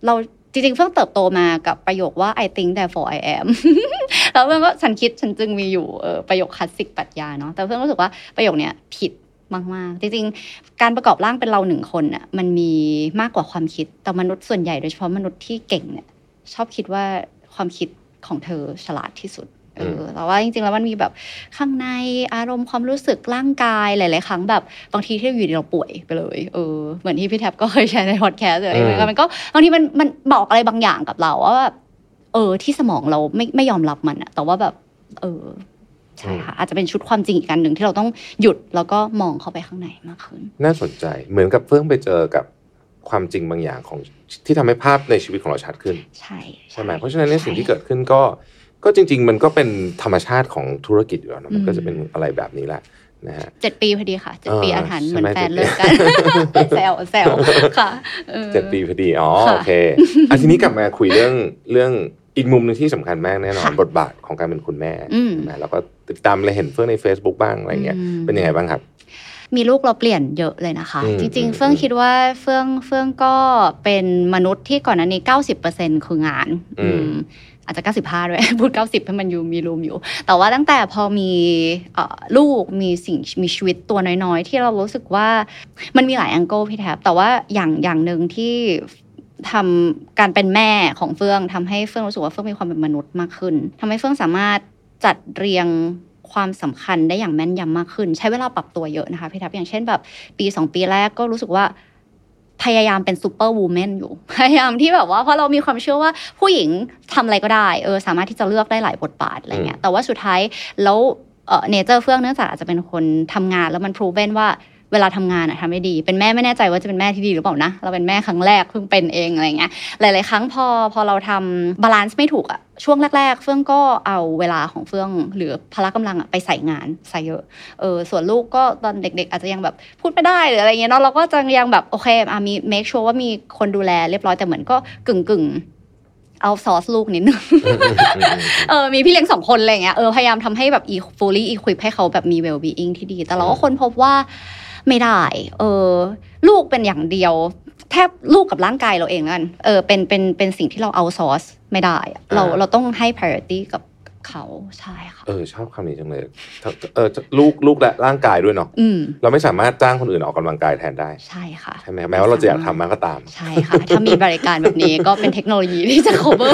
เราจริงๆเฟื่องเติบโตมากับประโยคว่า I think therefore I am แล้วเฟื่องก็ฉันคิดฉันจึงมีอยู่เออประโยคคลาสสิกปรัชญาเนาะแต่เฟื่องรู้สึกว่าประโยคเนี้ยผิดมากๆจริงๆ การประกอบร่างเป็นเราหนึ่งคนน่ะมันมีมากกว่าความคิดแต่มนุษย์ส่วนใหญ่โดยเฉพาะมนุษย์ที่เก่งเนี่ยชอบคิดว่าความคิด ของเธอฉลาดที่สุดเออแต่ว่าจริงๆแล้วมันมีแบบข้างในอารมณ์ความรู้สึกร่างกายหลายๆครั้งแบบบางทีที่อยู่ดีเราป่วยไปเลยเออเหมือนที่พี่แท็บก็เคยแชร์ในพอดแคสต์อะไรอย่างเงี้ยมันก็บางทีมันมันบอกอะไรบางอย่างกับเราว่าแบบเออ ที่สมองเราไม่ไม่ยอมรับมันอะแต่ว่าแบบ เออใช่ค่ะอาจจะเป็นชุดความจริงอีกการหนึ่งที่เราต้องหยุดแล้วก็มองเข้าไปข้างในมากขึ้น น่าสนใจเหมือนกับเฟื่องไปเจอกับ ความจริงบางอย่างของที่ทำให้ภาพในชีวิตของเราชัดขึ้น ใช่ใช่ไหมเพราะฉะนั้นเนี่ยสิ่งที่เกิดขึ้นก็ก็จริง ๆ มันก็เป็นธรรมชาติของธุรกิจอยู่แล้วนะมันก็จะเป็นอะไรแบบนี้แหละนะฮะเจ็ดปีพอดีค่ะเจ็ดปีเอออาถรรพ์ใช่เหมือนไหมแฟนเจ็ดปีเลิกกันแซวแซวค่ะออเจ็ดปีพอดีอ๋อค่ะโอเคอันทีนี้กลับมาคุยเรื่องเรื่องอีกมุมหนึ่งที่สำคัญมากแน่นอนค่ะบทบาทของการเป็นคุณแม่อืมใช่ไหมแล้วก็ติดตามเลยเห็นเฟื่องใน Facebook บ้างอะไรเงี้ยอืมเป็นยังไงบ้างครับ มีลูกเราเปลี่ยนเยอะเลยนะคะอืมจริงอืมๆเฟื่องคิดว่าเฟื่องเฟื่องก็เป็นมนุษย์ที่ก่อนหน้านี้90%คืองานอืมอืมอาจจะ95ด้วยพูด 90ให้มันอยู่มีรูมอยู่ แต่ว่าตั้งแต่พอมีเอ่อลูกมีสิ่งมีชีวิตตัวน้อยๆ ที่เรารู้สึกว่ามันมีหลาย angle พี่แท็บแต่ว่าอย่างอย่างหนึ่งที่ทำการเป็นแม่ของเฟื่องทำให้เฟื่องรู้สึกว่าเฟื่องมีความเป็นมนุษย์มากขึ้นทำให้เฟื่องสามารถจัดเรียง ความสำคัญได้อย่างแม่นยำมากขึ้น ใช้เวลาปรับตัวเยอะนะคะพี่แท็บอย่างเช่นแบบปีสองปีแรกก็รู้สึกว่าพยายามเป็น superwoman อยู่ พยายามที่แบบว่าเพราะเรามีความเชื่อว่าผู้หญิงทำอะไรก็ได้เออสามารถที่จะเลือกได้หลายบทบาทอะไรเงี้ยแต่ว่าสุดท้ายแล้วเออ nature เฟื่องเนื่องจากอาจจะเป็นคนทำงานแล้วมัน proven ว่าเวลาทำงานอะทำได้ดี เป็นแม่ไม่แน่ใจว่าจะเป็นแม่ที่ดีหรือเปล่านะ เราเป็นแม่ครั้งแรกเพิ่งเป็นเองอะไรเงี้ย หลาย ๆ ครั้งพอพอเราทำ balance ไม่ถูกอะ ช่วงแรก ๆ เฟื่องก็เอาเวลาของเฟื่องหรือพละกำลังอะไปใส่งานใส่เยอะเออส่วนลูกก็ตอนเด็ก ๆ อาจจะยังแบบพูดไม่ได้หรืออะไรเงี้ยเนาะเราก็จะยังแบบโอเคอะมี make sure ว่ามีคนดูแลเรียบร้อยแต่เหมือนก็กึ่งกึ่งเอาซอสลูกนิดนึง เออ มีพี่เลี้ยงสองคนอะไรเงี้ย เออ พยายามทำให้แบบอี fully equip ให้เขาแบบมี well being ที่ดี แต่เราก็ค้นพบว่าไม่ได้ เออ ลูกเป็นอย่างเดียว แทบลูกกับร่างกายเราเองนั่นเออ เป็น เป็น เป็นสิ่งที่เราเอาซอส ไม่ได้อะเราอ่าเราต้องให้ priority กับเขาใช่ค่ะเออชอบคำนี้จังเลยเออลูกลูกและร่างกายด้วยเนาะอืมเราไม่สามารถจ้างคนอื่นออกกำลังกายแทนได้ ใช่ค่ะใช่ไหมแม้ว่าเราจะอยากทำมากก็ตาม ใช่ค่ะ ถ้ามีบริการแบบนี้ก็เป็นเทคโนโลยีที่จะ cover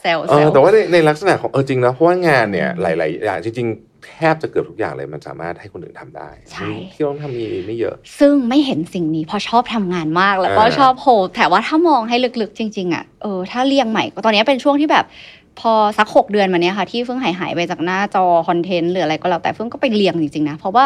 เซลล์เอเซลอล์แต่ว่าในในลักษณะของเออจริงนะเพราะว่างานเนี่ยหลายๆอย่างจริงๆ แทบจะเกือบทุกอย่างเลยมันสามารถให้คนอื่นทำได้ใช่ที่ต้องทำมีไม่เยอะ ซึ่งไม่เห็นสิ่งนี้เพราะชอบทำงานมากแล้วก็อ่าชอบโฮแต่ว่าถ้ามองให้ลึกๆ จริง ๆ อะเออถ้าเรียงใหม่ก็ตอนนี้เป็นช่วงที่แบบพอสักหกเดือนมาเนี้ยค่ะ ที่เพิ่งหายหายๆไปจากหน้าจอ content หรืออะไรก็แล้วแต่เพิ่งก็ไปเรียงจริง ๆ นะ เพราะว่า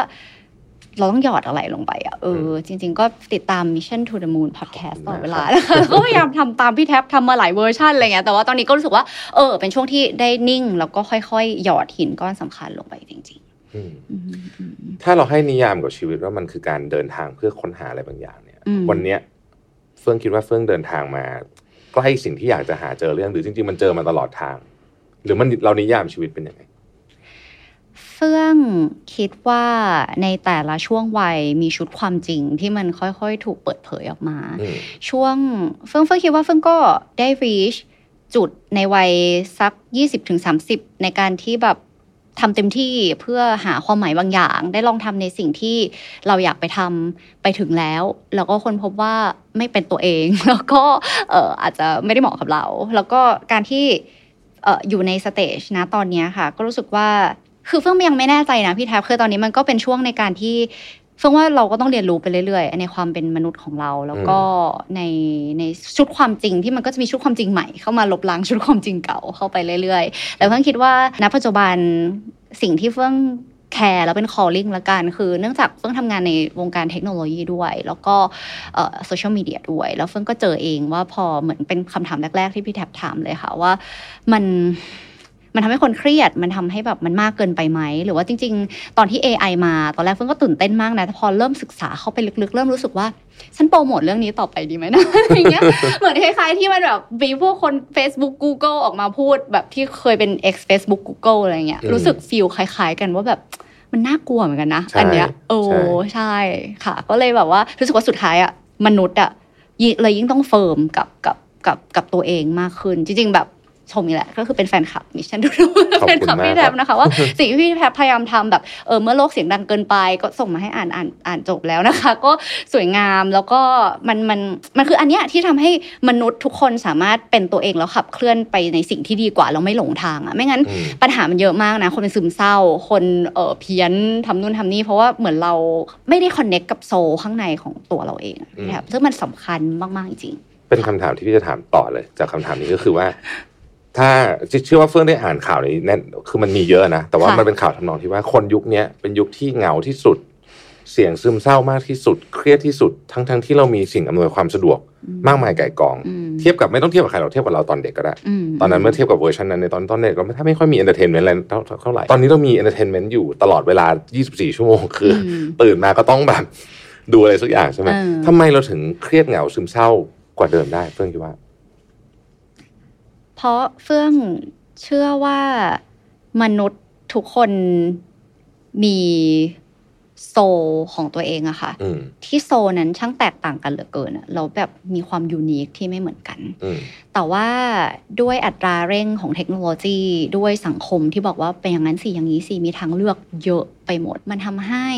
เราต้องหยอดอะไรลงไปอะเออจริง ๆ ก็ติดตาม Mission to the Moon podcast ตลอดเวลานะคะก็พยายามทำตามพี่แท็บทำมาหลายเวอร์ชันอะไรเงี้ยแต่ว่าตอนนี้ก็รู้สึกว่าเออ เป็นช่วงที่ได้นิ่ง แล้วก็ค่อยๆ หยอดหินก้อนสำคัญลงไปจริงอืมๆอืมอืมถ้าเราให้นิยามกับชีวิตว่ามันคือการเดินทางเพื่อค้นหาอะไรบางอย่างเนี่ยอืมวันเนี้ยเฟื่องคิดว่าเฟื่องเดินทางมา ใกล้สิ่งที่อยากจะหาเจอเรื่องหรือจริงๆมันเจอมาตลอดทาง หรือมันเรานิยามชีวิตเป็นยังไง เฟื่องคิดว่าในแต่ละช่วงวัยมีชุดความจริงที่มันค่อยๆ ถูกเปิดเผยออกมาอืมช่วงเฟื่องเฟื่องคิดว่าเฟื่องก็ได้ reach จุดในวัยสัก 20-30 ในการที่แบบทำเต็มที่เพื่อหาความหมายบางอย่าง ได้ลองทำในสิ่งที่เราอยากไปทำไปถึงแล้ว แล้วก็คนพบว่าไม่เป็นตัวเอง แล้วก็เอออาจจะไม่ได้เหมาะกับเรา แล้วก็การที่เอออยู่ในสเตจนะตอนเนี้ยค่ะ ก็รู้สึกว่า คือเฟื่องยังไม่แน่ใจนะพี่แทบคือตอนนี้มันก็เป็นช่วงในการที่เฟื่องว่าเราก็ต้องเรียนรู้ไปเรื่อยๆ ในความเป็นมนุษย์ของเรา แล้วก็ในในชุดความจริงที่มันก็จะมีชุดความจริงใหม่เข้ามาลบล้างชุดความจริงเก่าเข้าไปเรื่อยๆ แต่เฟื่องคิดว่าณปัจจุบันสิ่งที่เฟื่อง care แล้วเป็น calling ละกันคือเนื่องจากเฟื่องทำงานในวงการเทคโนโลยีด้วย แล้วก็โซเชียลมีเดียด้วย แล้วเฟื่องก็เจอเองว่าพอเหมือนเป็นคำถามแรก ๆ ที่พี่แท็บถามเลยค่ะว่ามัน มันทำให้คนเครียด มันทำให้แบบมันมากเกินไปไหม หรือว่าจริง ๆ ตอนที่ AI มา ตอนแรกเฟื่องก็ตื่นเต้นมากนะ แต่พอเริ่มศึกษาเข้าไปลึกๆ เริ่มรู้สึกว่า ฉันโปรโมทเรื่องนี้ต่อไปดีไหมนะ อย่างเงี้ย เหมือนคล้ายๆ ที่มันแบบมีพวกคน Facebook Google ออกมาพูดแบบที่เคยเป็น ex Facebook Google อะไรเงี้ย รู้สึก feel คล้าย ๆ กันว่าแบบมันน่ากลัวเหมือนกันนะ อันเนี้ย โอ้ ใช่ค่ะ ก็เลยแบบว่ารู้สึกว่าสุดท้ายอะมนุษย์อะเลยยิ่งต้อง firm กับกับกับกับตัวเองมากขึ้น จริง ๆ แบบ ชมอีกแหละ ก็คือเป็นแฟนคลับ Mission to the Moon เป็นแฟนคลับพี่แท็บนะคะว่าสิ่งที่พี่แท็บพยายามทำแบบเออเมื่อโลกเสียงดังเกินไป ก็ส่งมาให้อ่านอ่านอ่านจบแล้วนะคะ ก็สวยงามแล้วก็มันมันมันคืออันเนี้ยที่ทำให้มนุษย์ทุกคนสามารถเป็นตัวเองแล้วขับเคลื่อนไปในสิ่งที่ดีกว่าเราไม่หลงทางอะไม่งั้นปัญหามันเยอะมากนะคนเป็นซึมเศร้า คนเออเพี้ยนทำนู่นทำนี่เพราะว่าเหมือนเราไม่ได้คอนเน็กกับโซข้างในของตัวเราเองนะครับซึ่งมันสำคัญมากๆจริงเป็นคำถามที่พี่จะถามต่อเลย จากคำถามนี้ก็คือว่า ถ้าเชื่อว่าเฟื่องได้อ่านข่าวนี้แน่นคือมันมีเยอะนะ แต่ว่ามันเป็นข่าวทำนองที่ว่าคนยุคนี้เป็นยุคที่เหงาที่สุด เสี่ยงซึมเศร้ามากที่สุด เครียดที่สุด ทั้งทั้งที่เรามีสิ่งอำนวยความสะดวกมากมายก่ายกอง เทียบกับไม่ต้องเทียบกับใครเราเทียบกับเราตอนเด็กก็ได้ ตอนนั้นเมื่อเทียบกับเวอร์ชันนั้นในตอนตอนเด็กเราไม่ถ้าไม่ค่อยมี entertainment อะไรเท่าไหร่ ตอนนี้เรามี entertainment อยู่ตลอดเวลา 24 ชั่วโมงคือ ตื่นมาก็ต้องแบบดูอะไรสักอย่างใช่ไหมทำไมเราถึงเครียดเหงาซึมเศร้ากว่าเดิมได้เฟื่องคิดว่า เพราะเฟื่องเชื่อว่ามนุษย์ทุกคนมีโซของตัวเองอะค่ะที่โซนั้นช่างแตกต่างกันเหลือเกินอะเราแบบมีความยูนิคที่ไม่เหมือนกัน แต่ว่าด้วยอัตราเร่งของเทคโนโลยีด้วยสังคมที่บอกว่าเป็นอย่างนั้นสิอย่างนี้สิมีทางเลือกเยอะไปหมด มันทำให้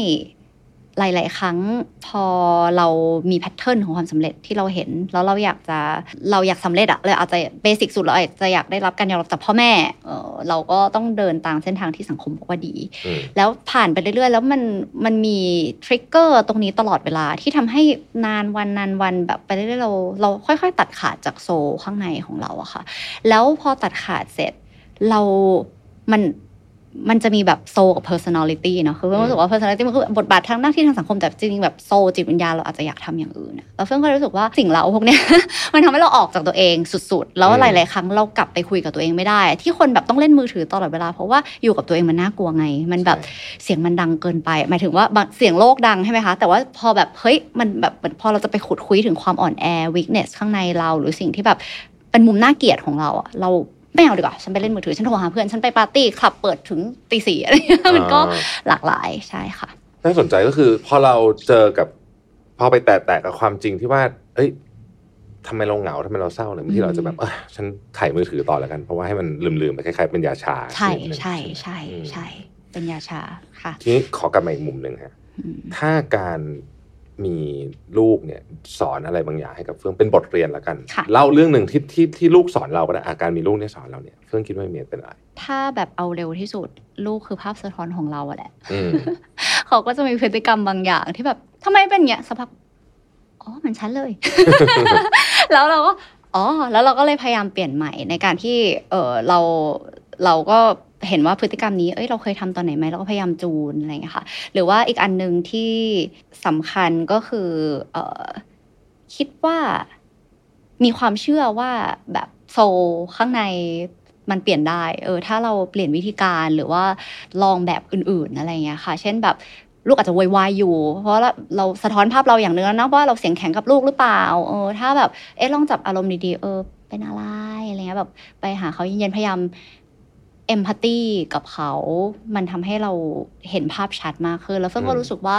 หลาย ๆ ครั้งพอเรามีแพทเทิร์นของความสำเร็จที่เราเห็น แล้วเราอยากจะเราอยากสำเร็จอะเลยอาจจะเบสิกสุดเราอาจจะอยากได้รับการยอมรับจากพ่อแม่เออเราก็ต้องเดินตามเส้นทางที่สังคมบอกว่าดี แล้วผ่านไปเรื่อย ๆ แล้วมันมันมีทริกเกอร์ตรงนี้ตลอดเวลาที่ทำให้นานวันนานวันแบบไปเรื่อย ๆ เราเราค่อย ๆ ตัดขาดจากโซข้างในของเราอะค่ะ แล้วพอตัดขาดเสร็จเรามัน มันจะมีแบบโซกับ personality เนาะคือเพื่อนรู้สึกว่า personality มันคือบทบาททางหน้าที่ทางสังคมแต่จริงๆแบบโซจิตวิญญาณเราอาจจะอยากทำอย่างอื่นแล้วเพื่อนก็รู้สึกว่าสิ่งเราพวกเนี้ยมันทำให้เราออกจากตัวเองสุดๆ แล้วหลายๆครั้งเรากลับไปคุยกับตัวเองไม่ได้ ที่คนแบบต้องเล่นมือถือตลอดเวลา เพราะว่าอยู่กับตัวเองมันน่ากลัวไง มันแบบเสียงมันดังเกินไป หมายถึงว่าเสียงโลกดังใช่ไหมคะแต่ว่าพอแบบเฮ้ยมันแบบพอเราจะไปขุดคุยถึงความอ่อนแอ weakness ข้างในเราหรือสิ่งที่แบบเป็นมุมน่าเกลียดของเราอะเรา ไม่เอาดีกว่า ฉันไปเล่นมือถือ ฉันโทรหาเพื่อน ฉันไปปาร์ตี้คลับเปิดถึงตีสี่อะไรมันก็หลากหลายใช่ค่ะน่าสนใจก็คือ พอเราเจอกับ พอไปแตะแตะกับความจริงที่ว่า เอ้ยทำไมเราเหงาทำไมเราเศร้าเนี่ยบางทีเราจะแบบเออฉันถ่ายมือถือต่อแล้วกัน เพราะว่าให้มันลืมๆไปคล้ายๆเป็นยาชา ใช่ใช่ใช่ใช่เป็นยาชาค่ะ ทีนี้ขอกลับมาอีกมุมหนึ่งฮะถ้าการ มีลูกเนี่ยสอนอะไรบางอย่างให้กับเฟื่องเป็นบทเรียนละกัน เล่าเรื่องหนึ่งที่ที่ที่ลูกสอนเราก็ได้อาการมีลูกเนี่ยสอนเราเนี่ยเฟื่องคิดว่าเมียเป็นอะไร ถ้าแบบเอาเร็วที่สุดลูกคือภาพสะท้อนของเราอะแหละเขาก็จะมีพฤติกรรมบางอย่างที่แบบทำไมเป็นเงี้ยสักพักอ๋อมันชันเลย แล้วเราก็อ๋อแล้วเราก็เลยพยายามเปลี่ยนใหม่ในการที่ เออเราเราก็ เห็นว่าพฤติกรรมนี้ เอ้ย เราเคยทำตอนไหนไหมเราก็พยายามจูนอะไรอย่างเงี้ยค่ะ หรือว่าอีกอันหนึ่งที่สำคัญก็คือ เออคิดว่ามีความเชื่อว่าแบบโซข้างในมันเปลี่ยนได้ เออ ถ้าเราเปลี่ยนวิธีการหรือว่าลองแบบอื่น ๆ อะไรเงี้ยค่ะ เช่นแบบลูกอาจจะวายอยู่ เพราะเราสะท้อนภาพเราอย่างนึงแล้วนะว่าเราเสียงแข็งกับลูกหรือเปล่า เออ ถ้าแบบ เอ๊ะลองจับอารมณ์ดีๆ เออ เป็นอะไรอะไรเงี้ยแบบ ไปหาเขาเย็นๆ พยายาม เอมพัตตีกับเขา มันทำให้เราเห็นภาพชัดมากขึ้น แล้วเฟื่องก็อืมรู้สึกว่า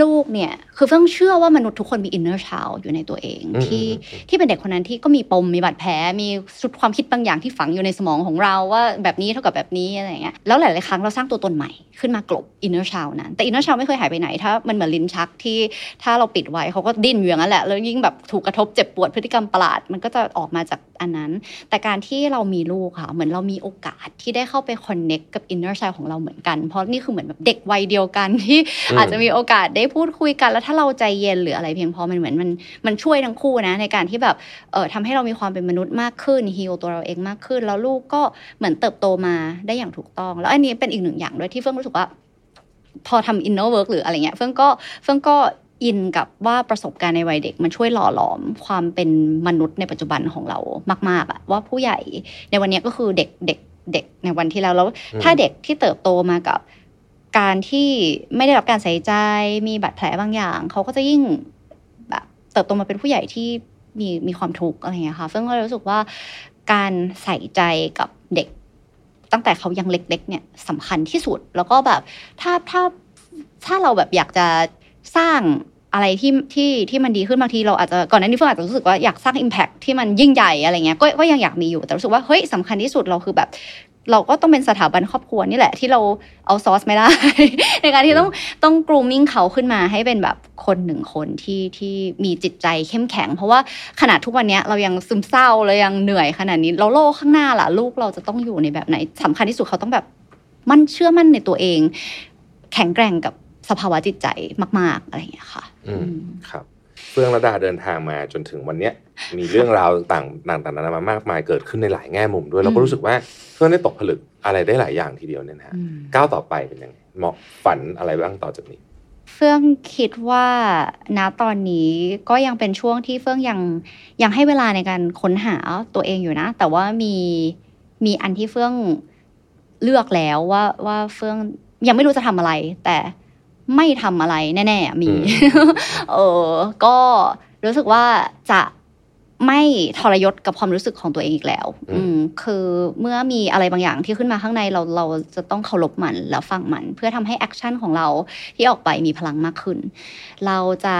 ลูกเนี่ย คือเฟื่องเชื่อว่ามนุษย์ทุกคนมี inner child อยู่ในตัวเองอืมที่อืมที่เป็นเด็กคนนั้นที่ก็มีปมมีบาดแผลมีชุดความคิดบางอย่างที่ฝังอยู่ในสมองของเราว่าแบบนี้เท่ากับแบบนี้อะไรอย่างเงี้ยแล้วหลาย ๆ ครั้งเราสร้างตัวตนใหม่ขึ้นมากลบ inner child นั้น แต่ inner child ไม่เคยหายไปไหนถ้ามันเหมือนลิ้นชักที่ถ้าเราปิดไว้เขาก็ดิ้นอยู่อย่างนั้นแหละแล้วยิ่งแบบถูกกระทบเจ็บปวดพฤติกรรมประหลาด มันก็จะออกมาจากอันนั้น แต่การที่เรามีลูกค่ะเหมือนเรามีโอกาสที่ได้เข้าไป connect กับอินเนอร์ช l ของเราเหมือนกัน เพราะนี่คือเหมือนแบบเด็กวัยเดียวกันที่อืมอาจจะมีโอกาสได้พูดคุยกัน แล้วถ้าเราใจเย็นหรืออะไรเพียงพอมันเหมือนมันมันช่วยทั้งคู่นะในการที่แบบเออทำให้เรามีความเป็นมนุษย์มากขึ้น heal ตัวเราเองมากขึ้น แล้วลูกก็เหมือนเติบโตมาได้อย่างถูกต้อง แล้วอันนี้เป็นอีกหนึ่งอย่างด้วยที่เฟื่องรู้สึกว่า พอทำ inner work หรืออะไรเงี้ยเฟื่องก็เฟื่องก็อินกับว่าประสบการณ์ในวัยเด็ก มันช่วยหล่อหลอมความเป็นมนุษย์ในปัจจุบันของเรามาก ๆอะว่าผู้ใหญ่ในวันเนี้ยก็คือเด็กเด็ก เด็กในวันที่แล้วแล้วอืมถ้าเด็กที่เติบโตมากับการที่ไม่ได้รับการใส่ใจ มีบาดแผลบางอย่าง เขาก็จะยิ่งแบบเติบโตมาเป็นผู้ใหญ่ที่มีมีความทุกข์อะไรเงี้ยค่ะเฟื่องก็เลยรู้สึกว่าการใส่ใจกับเด็ก ตั้งแต่เขายังเล็ก ๆ เนี่ยสำคัญที่สุด แล้วก็แบบถ้าถ้าถ้าเราแบบอยากจะสร้าง อะไรที่ที่ที่มันดีขึ้นบางทีเราอาจจะก่อนหน้านี้เฟื่องอาจจะรู้สึกว่าอยากสร้าง Impact ที่มันยิ่งใหญ่อะไรเงี้ยก็ก็ยังอยากมีอยู่แต่รู้สึกว่าเฮ้ยสำคัญที่สุดเราคือแบบ เราก็ต้องเป็นสถาบันครอบครัวนี่แหละ ที่เราเอาซอสไม่ได้ ในการที่ต้องต้องกรูมมิ่งเขาขึ้นมาให้เป็นแบบคนหนึ่งคนที่ที่มีจิตใจเข้มแข็ง เพราะว่าขนาดทุกวันนี้เรายังซึมเศร้าเรายังเหนื่อยขนาดนี้เราโลกข้างหน้าล่ะลูกเราจะต้องอยู่ในแบบไหนสำคัญที่สุดเขาต้องแบบมั่นเชื่อมั่นในตัวเอง แข็งแกร่งกับ สภาวะจิตใจมาก ๆ อะไรอย่างเงี้ยค่ะอืมอืมครับเฟื่องระดาเดินทางมาจนถึงวันเนี้ยมีเรื่องราวต่างต่างต่างๆนานามามากมายเกิดขึ้นในหลายแง่มุมด้วยเราก็รู้สึกว่าเฟื่องได้ตกผลึกอะไรได้หลายอย่างทีเดียวเนี่ยนะฮะอืมก้าวต่อไปเป็นยังไงเหมาะฝันอะไรบ้างต่อจากนี้เฟื่องคิดว่าณตอนนี้ก็ยังเป็นช่วงที่เฟื่องยังยังให้เวลาในการค้นหาตัวเองอยู่นะ แต่ว่ามีมีอันที่เฟื่องเลือกแล้วว่าว่าเฟื่องยังไม่รู้จะทำอะไร แต่ ไม่ทำอะไรแน่ๆมีอืมเออก็รู้สึกว่าจะไม่ทรยศกับความรู้สึกของตัวเองอีกแล้วอืมอืม คือเมื่อมีอะไรบางอย่างที่ขึ้นมาข้างในเราเราจะต้องเคารพมันแล้วฟังมัน เพื่อทำให้ action ของเราที่ออกไปมีพลังมากขึ้น เราจะ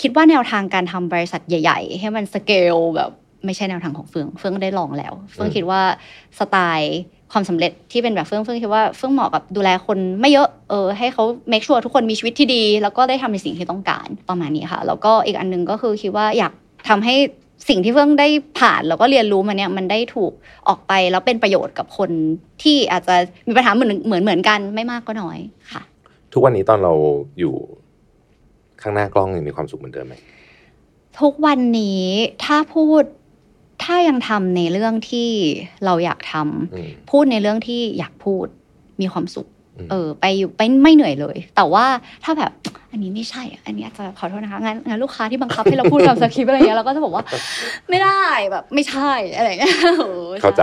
คิดว่าแนวทางการทำบริษัทใหญ่ ๆ ให้มันสเกลแบบ ไม่ใช่แนวทางของเฟื่อง เฟื่องได้ลองแล้ว เฟื่องอืมคิดว่าสไตล์ ความสำเร็จที่เป็นแบบเฟื่องเฟื่องคิดว่าเฟื่องเหมาะกับดูแลคนไม่เยอะเออให้เขา make sure ทุกคนมีชีวิตที่ดี แล้วก็ได้ทำในสิ่งที่ต้องการประมาณนี้ค่ะ แล้วก็อีกอันหนึงก็คือคิดว่าอยากทำให้สิ่งที่เฟื่องได้ผ่านแล้วก็เรียนรู้มาเนี่ยมันได้ถูกออกไปแล้วเป็นประโยชน์กับคนที่อาจจะมีปัญหาเหมือนเหมือนเหมือนกันไม่มากก็น้อยค่ะ ทุกวันนี้ตอนเราอยู่ข้างหน้ากล้องยังมีความสุขเหมือนเดิมไหมทุกวันนี้ถ้าพูด ถ้ายังทำในเรื่องที่เราอยากทำอืมพูดในเรื่องที่อยากพูดมีความสุขอืม เออ ไปอยู่ไปไม่เหนื่อยเลย แต่ว่าถ้าแบบอันนี้ไม่ใช่อะอันนี้อาจจะขอโทษนะคะงานงานลูกค้าที่บังคับให้เราพูดตามสคริปต์อะไรเงี้ยเราก็จะบอกว่า ไม่ได้แบบไม่ใช่อะไรเงี้ยโอ้เข้าใจ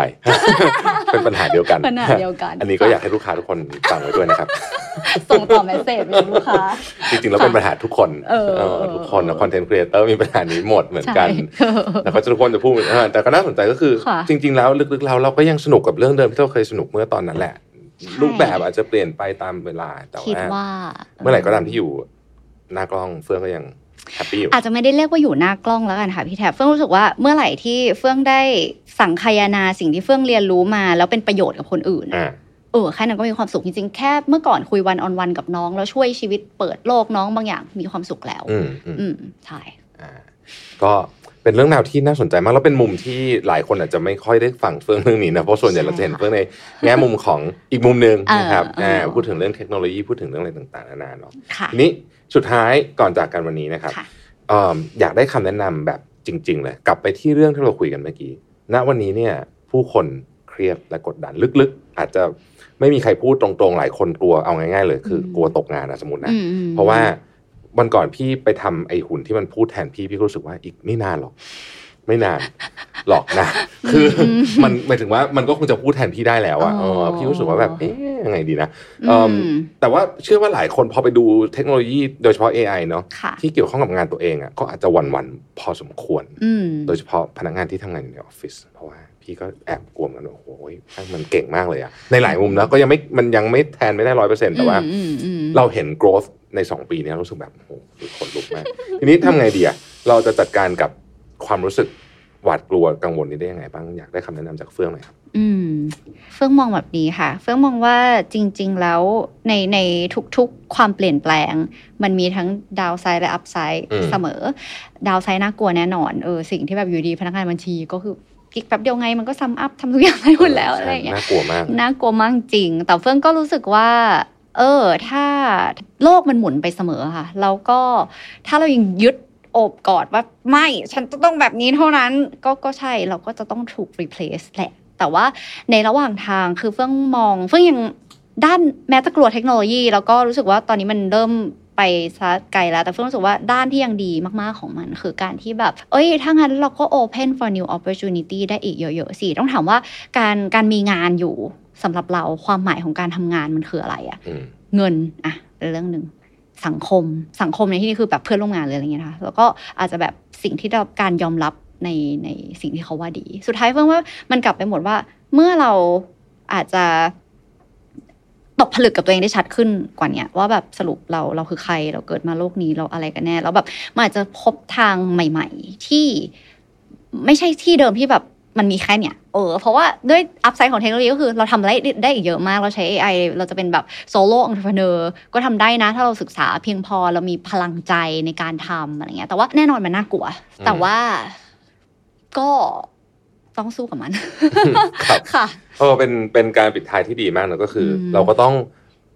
เป็นปัญหาเดียวกันปัญหาเดียวกัน อันนี้ก็อยากให้ลูกค้าทุกคนฟังไว้ด้วยนะครับ ส่งต่อ message ไปยังลูกค้า จริงๆแล้วเป็นปัญหาทุกคนเออทุกคนนะ content creator มีปัญหานี้หมดเหมือนกันใช่แล้วก็ทุกคนจะพูดเออแต่ก็น่าสนใจก็คือค่ะจริง ๆ แล้วลึกๆเราเราก็ยังสนุกกับเรื่องเดิมที่เราเคยสนุกเมื่อตอนนั้นแหละใช่ รูปแบบอาจจะเปลี่ยนไปตามเวลาแต่คิดว่าว่าเมื่อไหร่ก็ตามที่อยู่หน้ากล้องเฟื่องก็ยังแฮปปี้อยู่อาจจะไม่ได้เรียกว่าอยู่หน้ากล้องแล้วกันค่ะพี่แทบเฟื่องรู้สึกว่าเมื่อไหร่ที่เฟื่องได้สังคายนาสิ่งที่เฟื่องเรียนรู้มา แล้วเป็นประโยชน์กับคนอื่นอ่าเออแค่นั้นก็มีความสุขจริงๆ แค่เมื่อก่อนคุยวันออนวันกับน้อง แล้วช่วยชีวิตเปิดโลกน้องบางอย่างมีความสุขแล้ว อืมอืมอืมใช่อ่าก็ เป็นเรื่องราวที่น่าสนใจมากแล้วเป็นมุมที่หลายคนอาจจะไม่ค่อยได้ฟังเฟื่องเรื่องนี้นะเพราะส่วนใหญ่เราจะเห็นเฟื่องในแง่มุมของอีกมุมหนึ่งนะครับเออเอออ่าพูดถึงเรื่องเทคโนโลยีพูดถึงเรื่องอะไรต่างๆนานาเนาะค่ะทีนี้สุดท้ายก่อนจากกันวันนี้นะครับค่ะเอิ่มอยากได้คำแนะนำแบบจริง ๆ เลย กลับไปที่เรื่องที่เราคุยกันเมื่อกี้ณวันนี้เนี่ย ผู้คนเครียดและกดดันลึกๆ อาจจะไม่มีใครพูดตรงๆ หลายคนกลัวเอาง่าย ๆ เลย คืออืมกลัวตกงานนะสมมตินะอืมอืมเพราะว่า วันก่อนพี่ไปทำไอหุ่นที่มันพูดแทนพี่พี่ก็รู้สึกว่าอีกไม่นานหรอก ไม่นานหรอกนะ คืออมันหมายถึงว่ามันก็คงจะพูดแทนพี่ได้แล้วอะอ๋อเออพี่รู้สึกว่าแบบเอ๊ะยังไงดีนะอืเอิ่มมแต่ว่าเชื่อว่าหลายคนพอไปดูเทคโนโลยีโดยเฉพาะ AI เนาะค่ะที่เกี่ยวข้องกับงานตัวเองอะก็อาจจะหวั่นๆพอสมควรอืมโดยเฉพาะพนักงานที่ทำงานอยู่ในออฟฟิศเพราะว่าพี่ก็แอบกลัวเหมือนกันว่าโอ้โหมันเก่งมากเลยอะในหลายมุมแล้วก็ยังไม่มันยังไม่แทนไม่ได้ร้อยเปอร์เซ็นต์แต่ว่าอืมอืมเราเห็น growth ใน 2 ปีเนี้รู้สึกแบบโอ้โหขนลุกมาก ทีนี้ทำไงดีอะเราจะจัดการกับความรู้สึกหวาดกลัวกังวลนี้ได้ยังไงบ้างอยากได้คำแนะนำจากเฟื่องหน่อยครับอืมเฟื่องมองแบบนี้ค่ะ เฟื่องมองว่าจริง ๆ แล้วในในทุกๆความเปลี่ยนแปลง มันมีทั้งดาวไซด์และอัพไซด์อืมเสมอ ดาวไซด์น่ากลัวแน่นอนเออสิ่งที่แบบอยู่ดีพนักงานบัญชีก็คือคลิกแป๊บเดียวไงมันก็ซัมอัพทำทุกอย่างได้หมดแล้วอะไรอย่างเงี้ยน่ากลัวมากน่ากลัวมากจริง แต่เฟื่องก็รู้สึกว่า เออ ถ้าโลกมันหมุนไปเสมอค่ะ แล้วก็ถ้าเรายังยึดโอบกอดว่าไม่ฉันจะต้องแบบนี้เท่านั้นก็ก็ใช่เราก็จะต้องถูก replace แหละ แต่ว่าในระหว่างทางคือเฟื่องมองเฟื่องยังด้านแม้จะกลัวเทคโนโลยี แล้วก็รู้สึกว่าตอนนี้มันเริ่มไปซะไกลแล้ว แต่เฟื่องรู้สึกว่าด้านที่ยังดีมากๆของมัน คือการที่แบบ เอ้ย ถ้างั้นเราก็ open for new opportunity ได้อีกเยอะ ๆ สิ ต้องถามว่าการการมีงานอยู่ สำหรับเราความหมายของการทำงานมันคืออะไรอะอืมเงินอะเป็นเรื่องหนึ่งสังคมสังคมในที่นี้คือแบบเพื่อนร่วมงานเลยอะไรเงี้ยนะคะแล้วก็อาจจะแบบสิ่งที่ได้รับการยอมรับในในสิ่งที่เขาว่าดี สุดท้ายเพิ่งว่ามันกลับไปหมดว่า เมื่อเราอาจจะตกผลึกกับตัวเองได้ชัดขึ้นกว่าเนี้ยว่าแบบสรุปเราเราคือใครเราเกิดมาโลกนี้เราอะไรกันแน่แล้วแบบมันอาจจะพบทางใหม่ ๆ ที่ไม่ใช่ที่เดิมที่แบบ มันมีแค่เนี้ยเออเพราะว่าด้วยอัพไซด์ของเทคโนโลยีก็คือเราทำอะไรได้อีกเยอะมาก เราใช้ AI เราจะเป็นแบบโซโล่องค์ประกอบก็ทำได้นะ ถ้าเราศึกษาเพียงพอเรามีพลังใจในการทำอะไรเงี้ยแต่ว่าแน่นอนมันน่ากลัวอืมแต่ว่าก็ต้องสู้กับมันครับค่ะเออเป็นเป็นการปิดท้ายที่ดีมากนะก็คืออมเราก็ต้อง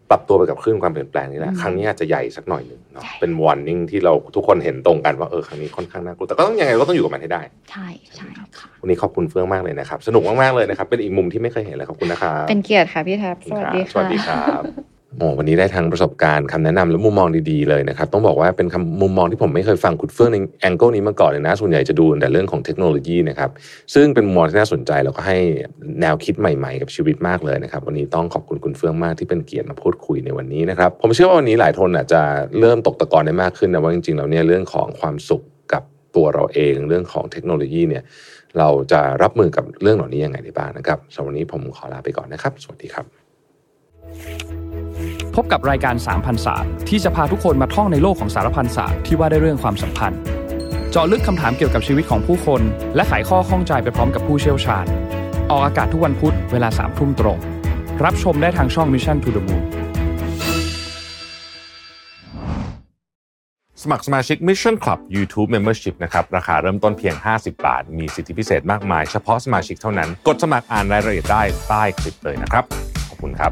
ปรับตัวไปกับคลื่นความเปลี่ยนแปลงนี่แหละอืมครั้งนี้อาจจะใหญ่สักหน่อยหนึ่งเนาะใช่เป็น warning ที่เราทุกคนเห็นตรงกันว่าเออครั้งนี้ค่อนข้างน่ากลัวแต่ก็ต้องยังไงก็ต้องอยู่กับมันให้ได้ ใช่ใช่ค่ะวันนี้ขอบคุณเฟื่องมากเลยนะครับ สนุกมากๆเลยนะครับ เป็นอีกมุมที่ไม่เคยเห็นเลยขอบคุณนะครับเป็นเกียรติค่ะพี่แท็บสวัสดีสวัสค่ะดีครับ โอ้วันนี้ได้ทั้งประสบการณ์คำแนะนำและมุมมองดีๆเลยนะครับต้องบอกว่าเป็นคำมุมมองที่ผมไม่เคยฟังคุณเฟื่องในแองเกิลนี้มาก่อนเลยนะส่วนใหญ่จะดูแต่เรื่องของเทคโนโลยีนะครับซึ่งเป็นมุมมองที่น่าสนใจแล้วก็ให้แนวคิดใหม่ๆ กับชีวิตมากเลยนะครับวันนี้ต้องขอบคุณคุณเฟื่องมากที่เป็นเกียรติมาพูดคุยในวันนี้นะครับผมเชื่อว่าวันนี้หลายคนอาจจะเริ่มตกตะกอนได้มากขึ้นนะว่าจริงๆแล้วเนี่ยเรื่องของความสุขกับตัวเราเองเรื่องของเทคโนโลยีเนี่ยเราจะรับมือกับเรื่องเหล่านี้ยังไงได้บ้างนะครับสำหรับวันนี้ผมขอลาไปก่อนนะครับ สวัสดีครับ พบกับรายการสามพันศาสตร์ที่จะพาทุกคนมาท่องในโลกของสารพันศาสตร์ที่ว่าได้เรื่องความสัมพันธ์ เจาะลึกคำถามเกี่ยวกับชีวิตของผู้คน และไขข้อข้องใจไปพร้อมกับผู้เชี่ยวชาญ ออกอากาศทุกวันพุธเวลาสามทุ่มตรง รับชมได้ทางช่อง Mission to the Moon สมัครสมาชิก Mission Club YouTube Membership นะครับ ราคาเริ่มต้นเพียง 50 บาท มีสิทธิพิเศษมากมาย เฉพาะสมาชิกเท่านั้น กดสมัครอ่านรายละเอียดได้ใต้คลิปเลยนะครับ ขอบคุณครับ